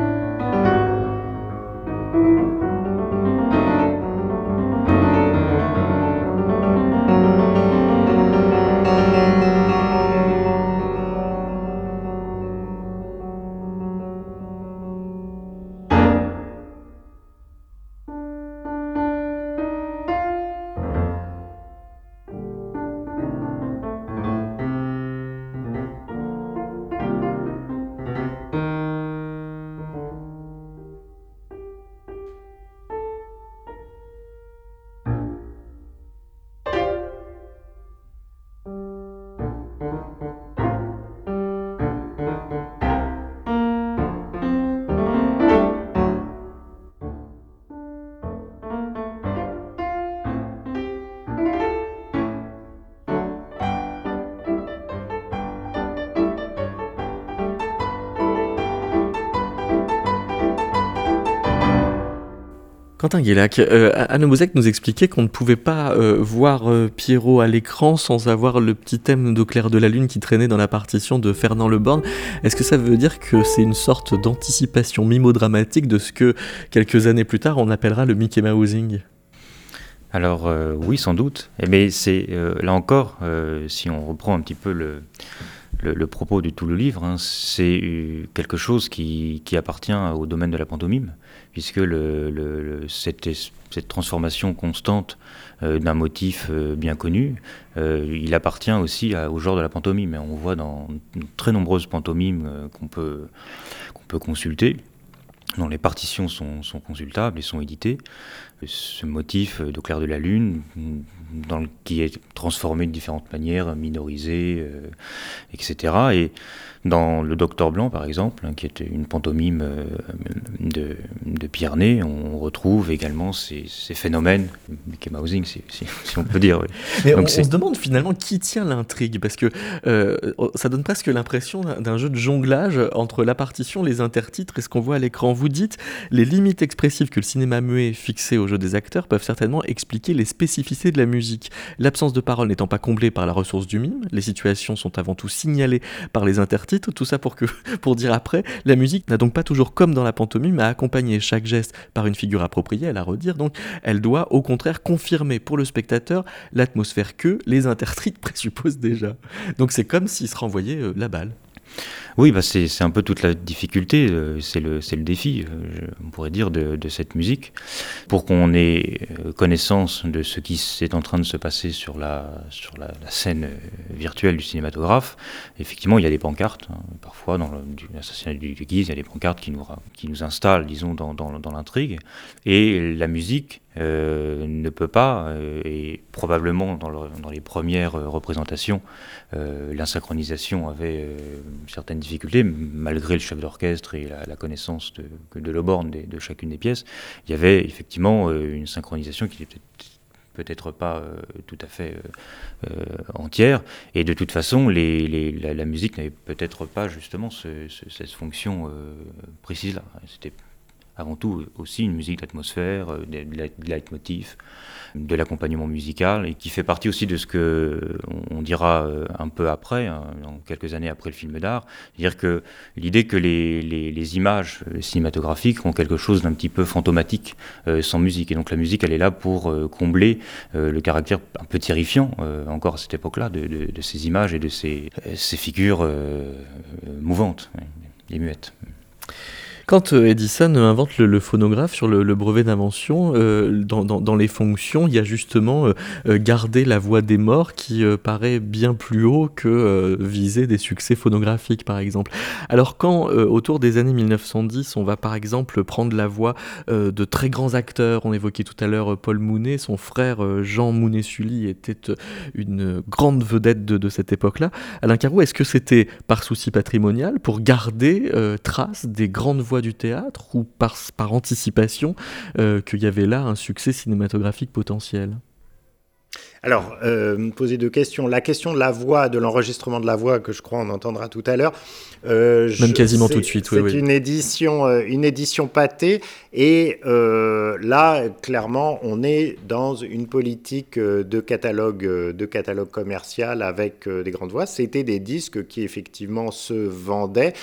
Quentin Guélac, euh, Anne Bozek nous expliquait qu'on ne pouvait pas euh, voir euh, Pierrot à l'écran sans avoir le petit thème d'Au clair de la lune qui traînait dans la partition de Fernand Leborn. Est-ce que ça veut dire que c'est une sorte d'anticipation mimo-dramatique de ce que quelques années plus tard on appellera le Mickey Mousing? Alors oui, sans doute. Mais c'est là encore, si on reprend un petit peu le, propos de tout le livre, hein, c'est quelque chose qui, qui, appartient au domaine de la pantomime puisque le, cette, transformation constante euh, d'un motif euh, bien connu, euh, il appartient aussi au genre de la pantomime. on voit dans très nombreuses pantomimes qu'on peut, qu'on peut consulter, dont les partitions sont, sont, consultables et sont éditées. Ce motif de clair de la lune, dans qui est transformé de différentes manières, minorisé, etc. Et dans Le Docteur Blanc, par exemple, hein, qui est une pantomime euh, de, de Pierre Ney, on retrouve également ces, phénomènes, Mickey Mousing, si, (laughs) on peut dire. Mais on, se demande finalement qui tient l'intrigue, parce que euh, ça donne presque l'impression d'un jeu de jonglage entre la partition, les intertitres et ce qu'on voit à l'écran. Vous dites, les limites expressives que le cinéma muet fixé au jeu des acteurs peuvent certainement expliquer les spécificités de la musique. L'absence de parole n'étant pas comblée par la ressource du mime, les situations sont avant tout signalées par les intertitres tout ça pour, que, (laughs) pour dire après, la musique n'a donc pas toujours comme dans la pantomime à accompagner chaque geste par une figure appropriée à la redire, donc elle doit au contraire confirmer pour le spectateur l'atmosphère que les intertitres (laughs) présupposent déjà. Donc c'est comme s'il se renvoyait euh, la balle. Oui, bah c'est un peu toute la difficulté, euh, c'est le, défi, euh, on pourrait dire, de, cette musique. Pour qu'on ait euh, connaissance de ce qui est en train de se passer sur la, scène virtuelle du cinématographe, effectivement, il y a des pancartes. Hein. Parfois, dans l'assassinat du, du Guise, il y a des pancartes qui nous, installent, disons, dans, l'intrigue. Et la musique ne peut pas, et probablement dans, les premières représentations, l'insynchronisation avait certaines malgré le chef d'orchestre et la, connaissance de, de Loborn de, chacune des pièces, il y avait effectivement une synchronisation qui était peut-être pas tout à fait entière. Et de toute façon, les, la, musique n'avait peut-être pas justement cette fonction précise-là. C'était avant tout aussi une musique d'atmosphère, de, de leitmotiv, de l'accompagnement musical, et qui fait partie aussi de ce que on dira un peu après, hein, quelques années après le film d'art, c'est-à-dire que l'idée que les, images cinématographiques ont quelque chose d'un petit peu fantomatique sans musique, et donc la musique elle est là pour combler le caractère un peu terrifiant encore à cette époque-là de, ces images et de ces, ces figures mouvantes et muettes. Quand euh, Edison invente le, phonographe sur le, brevet d'invention, euh, dans, les fonctions, il y a justement euh, garder la voix des morts qui paraît bien plus haut que viser des succès phonographiques, par exemple. Alors quand, autour des années 1910, on va par exemple prendre la voix de très grands acteurs, on évoquait tout à l'heure Paul Mounet, son frère Jean Mounet-Sully était une grande vedette de, de cette époque-là. Alain Carreau, est-ce que c'était par souci patrimonial, pour garder trace des grandes voix du théâtre ou par, anticipation euh, qu'il y avait là un succès cinématographique potentiel? Alors, euh, me poser deux questions. La question de la voix, de l'enregistrement de la voix, que je crois on entendra tout à l'heure. Euh, Même quasiment tout de suite, oui. C'est une édition, euh, une édition pâtée. Et là, clairement, on est dans une politique de catalogue, de catalogue commercial avec des grandes voix. C'était des disques qui effectivement se vendaient.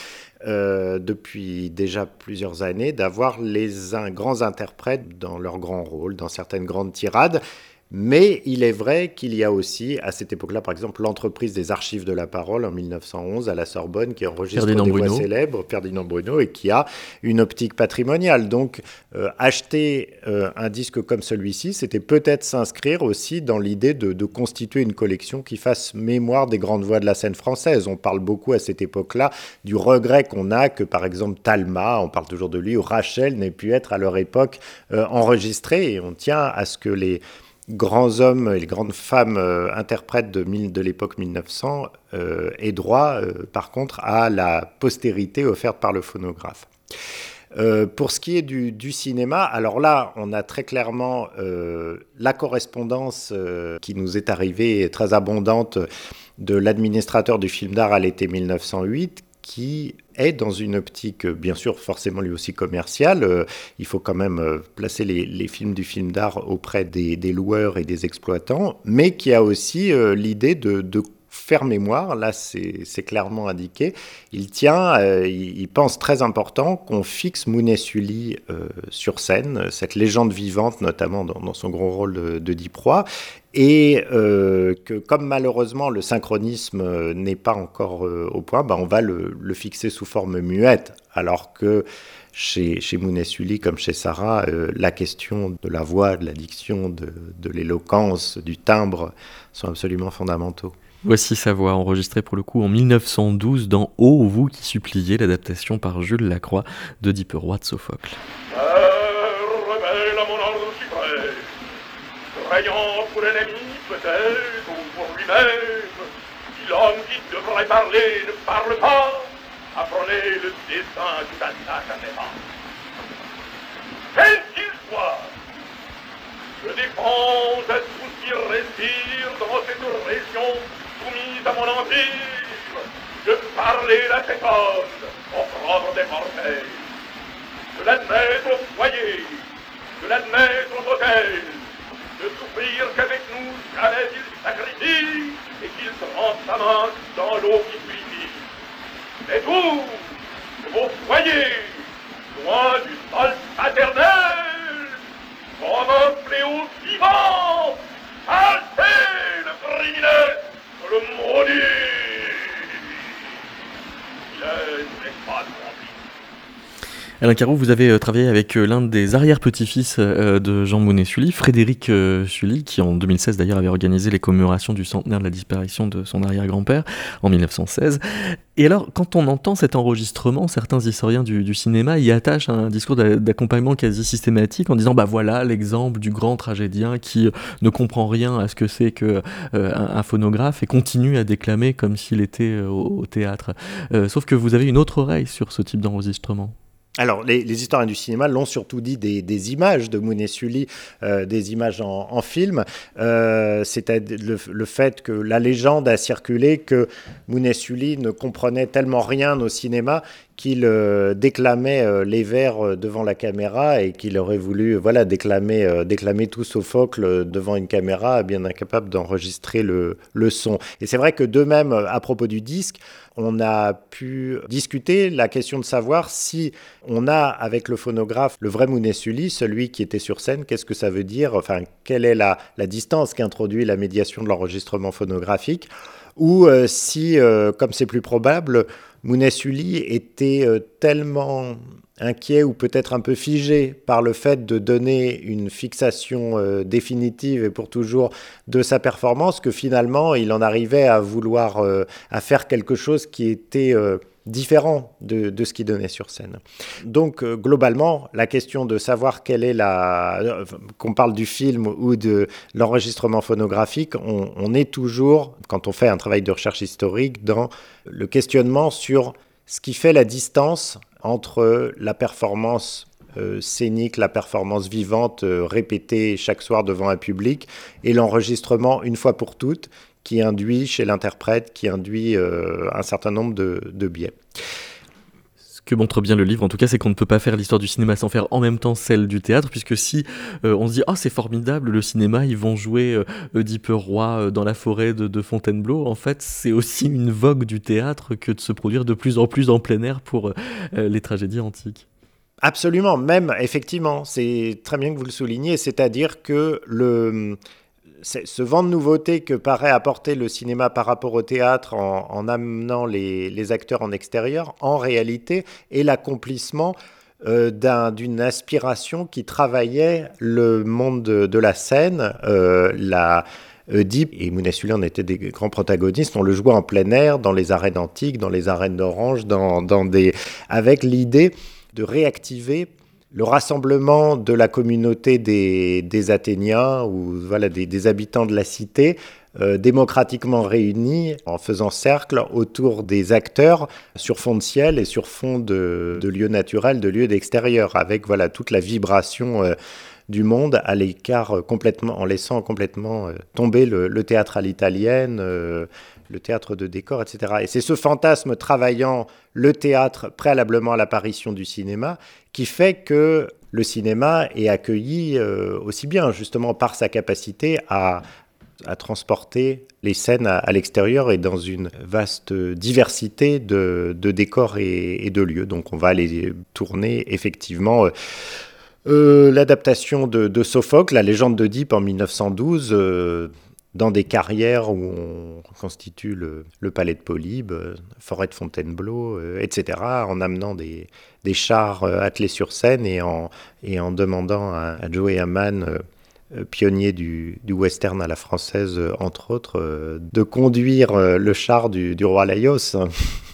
depuis déjà plusieurs années, d'avoir les grands interprètes dans leurs grands rôles, dans certaines grandes tirades. Mais il est vrai qu'il y a aussi, à cette époque-là, par exemple, l'entreprise des archives de la parole en 1911 à la Sorbonne qui enregistre des voix célèbres, Ferdinand Bruno, et qui a une optique patrimoniale. Donc, euh, acheter euh, un disque comme celui-ci, c'était peut-être s'inscrire aussi dans l'idée de, de, constituer une collection qui fasse mémoire des grandes voix de la scène française. On parle beaucoup à cette époque-là du regret qu'on a que, par exemple, Talma, on parle toujours de lui, ou Rachel n'ait pu être à leur époque euh, enregistré. Et on tient à ce que les grands hommes et les grandes femmes euh, interprètes de, l'époque 1900 euh, aient droit, euh, par contre, à la postérité offerte par le phonographe. pour ce qui est du, cinéma, alors là, on a très clairement la correspondance qui nous est arrivée très abondante de l'administrateur du film d'art à l'été 1908, qui est dans une optique, bien sûr, forcément lui aussi commerciale. Euh, il faut quand même euh, placer les, films du film d'art auprès des, loueurs et des exploitants, mais qui a aussi euh, l'idée de, mémoire, là c'est clairement indiqué, il tient, il, pense très important qu'on fixe Mounet Sully sur scène, cette légende vivante notamment dans, son gros rôle de, de et euh, que comme malheureusement le synchronisme euh, n'est pas encore euh, au point, bah, on va le, fixer sous forme muette, alors que chez, chez Mounet Sully, comme chez Sarah, la question de la voix, de la diction, de l'éloquence, du timbre sont absolument fondamentaux. Voici sa voix enregistrée pour le coup en 1912 dans Ô vous qui suppliez, l'adaptation par Jules Lacroix de Roi de Sophocle. Croyant pour l'ennemi, peut-être, ou pour lui-même, si l'homme qui devrait parler ne parle pas, apprenez le destin qui t'attache à mains. Quel qu'il soit, je défends à tous qui respirent dans cette région soumise à mon empire, de parler à cet homme, propre des mortels, de l'admettre au foyer, de l'admettre au hôtel, de souffrir qu'avec nous jamais il sacrifie et qu'il trempe sa main dans l'eau qui purifie. Mais vous, de vos foyers, loin du sol paternel, comme un fléau vivant, passez le criminel, le maudit. Il est pas Alain Carreau, vous avez euh, travaillé avec euh, l'un des arrière-petits-fils euh, de Jean Monnet-Sully, Frédéric Sully, qui en 2016 d'ailleurs avait organisé les commémorations du centenaire de la disparition de son arrière-grand-père en 1916. Et alors, quand on entend cet enregistrement, certains historiens du, cinéma y attachent un discours d'accompagnement quasi systématique en disant bah voilà l'exemple du grand tragédien qui ne comprend rien à ce que c'est que un, phonographe et continue à déclamer comme s'il était au, théâtre. sauf que vous avez une autre oreille sur ce type d'enregistrement. Alors, les, historiens du cinéma l'ont surtout dit des, images de Moon Sully, euh, des images en, film. Euh, C'était le, fait que la légende a circulé que Moon Sully ne comprenait tellement rien au cinéma qu'il euh, déclamait les vers devant la caméra et qu'il aurait voulu voilà, déclamer, déclamer tout Sophocle devant une caméra, bien incapable d'enregistrer le, le, son. Et c'est vrai que de même, à propos du disque, on a pu discuter la question de savoir si on a avec le phonographe le vrai Sully, celui qui était sur scène, qu'est-ce que ça veut dire, enfin, quelle est la, la distance qu'introduit la médiation de l'enregistrement phonographique, ou si, comme c'est plus probable, Sully était euh, tellement inquiet ou peut-être un peu figé par le fait de donner une fixation euh, définitive et pour toujours de sa performance que finalement il en arrivait à vouloir euh, à faire quelque chose qui était différent de, ce qu'il donnait sur scène. Donc globalement, la question de savoir quelle est la... qu'on parle du film ou de l'enregistrement phonographique, on, est toujours, quand on fait un travail de recherche historique, dans le questionnement sur ce qui fait la distance entre la performance euh, scénique, la performance vivante euh, répétée chaque soir devant un public et l'enregistrement une fois pour toutes qui induit chez l'interprète, qui induit euh, un certain nombre de biais que montre bien le livre, en tout cas, c'est qu'on ne peut pas faire l'histoire du cinéma sans faire en même temps celle du théâtre, puisque si euh, on se dit, oh c'est formidable, le cinéma, ils vont jouer euh, Oedipe Roi euh, dans la forêt de, Fontainebleau, en fait, c'est aussi une vogue du théâtre que de se produire de plus en plus en plein air pour les tragédies antiques. Absolument, même effectivement, c'est très bien que vous le souligniez, c'est-à-dire que le ce vent de nouveauté que paraît apporter le cinéma par rapport au théâtre en, amenant les, acteurs en extérieur, en réalité, est l'accomplissement euh, d'une inspiration qui travaillait le monde de, la scène. Euh, la, Oedipe et Mounassulé en étaient des grands protagonistes. On le jouait en plein air, dans les arènes antiques, dans les arènes d'Orange, dans des... avec l'idée de réactiver le rassemblement de la communauté des, Athéniens ou voilà, des, habitants de la cité euh, démocratiquement réunis en faisant cercle autour des acteurs sur fond de ciel et sur fond de, lieux naturels, de lieux d'extérieur, avec voilà, toute la vibration euh, du monde à l'écart euh, complètement, en laissant complètement tomber le, théâtre à l'italienne, le théâtre de décor, etc. Et c'est ce fantasme travaillant le théâtre préalablement à l'apparition du cinéma qui fait que le cinéma est accueilli euh, aussi bien justement par sa capacité à, transporter les scènes à, l'extérieur et dans une vaste diversité de, décors et, de lieux. Donc on va aller tourner effectivement. Euh, euh, l'adaptation de, Sophocle, la légende d'Oedipe en 1912, dans des carrières où on constitue le, palais de Polybe, euh, forêt de Fontainebleau, euh, etc., en amenant des, chars euh, attelés sur scène et en, demandant à, Joey Hamann, pionnier du, western à la française, entre autres, de conduire le char du, du roi Laios. (laughs)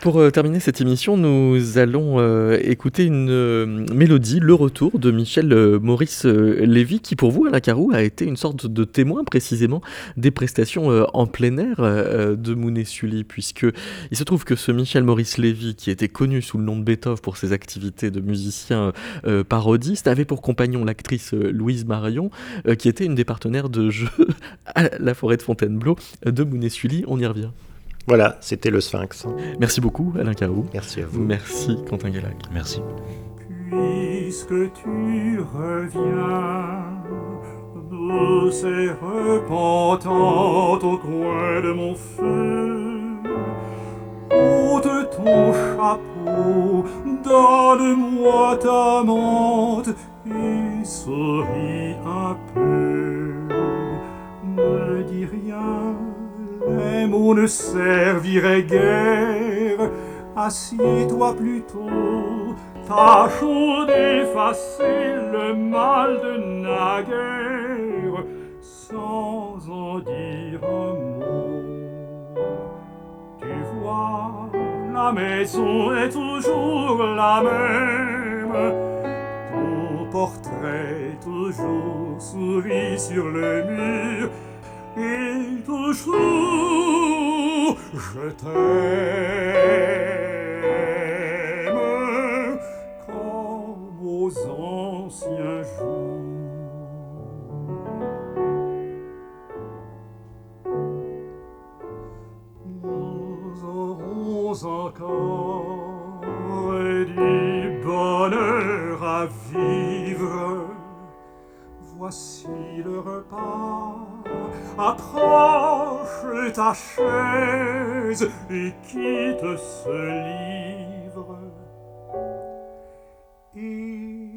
Pour euh, terminer cette émission, nous allons euh, écouter une euh, mélodie, le retour de Michel Maurice Lévy, qui pour vous, Alain Carou, a été une sorte de témoin précisément des prestations en plein air de Mounet Sully, puisque il se trouve que ce Michel Maurice Lévy, qui était connu sous le nom de Beethoven pour ses activités de musicien parodiste, avait pour compagnon l'actrice Louise Marion, qui était une des partenaires de jeu (laughs) à la forêt de Fontainebleau de Mounet Sully. On y revient. Voilà, c'était le Sphinx. Merci beaucoup, Alain Carou. Merci à vous. Merci, Quentin Guélac. Merci. Puisque tu reviens, douce et repentante au coin de mon feu, ôte ton chapeau, donne-moi ta menthe et souris un peu. Ne dis rien les mots ne serviraient guère. Assis-toi plutôt, tâchons d'effacer le mal de naguère, sans en dire un mot. Tu vois, la maison est toujours la même, ton portrait toujours sourit sur le mur, et toujours je t'aime comme aux anciens jours. Nous aurons encore du bonheur à vivre. Voici le repas approche ta chaise et quitte ce livre. Et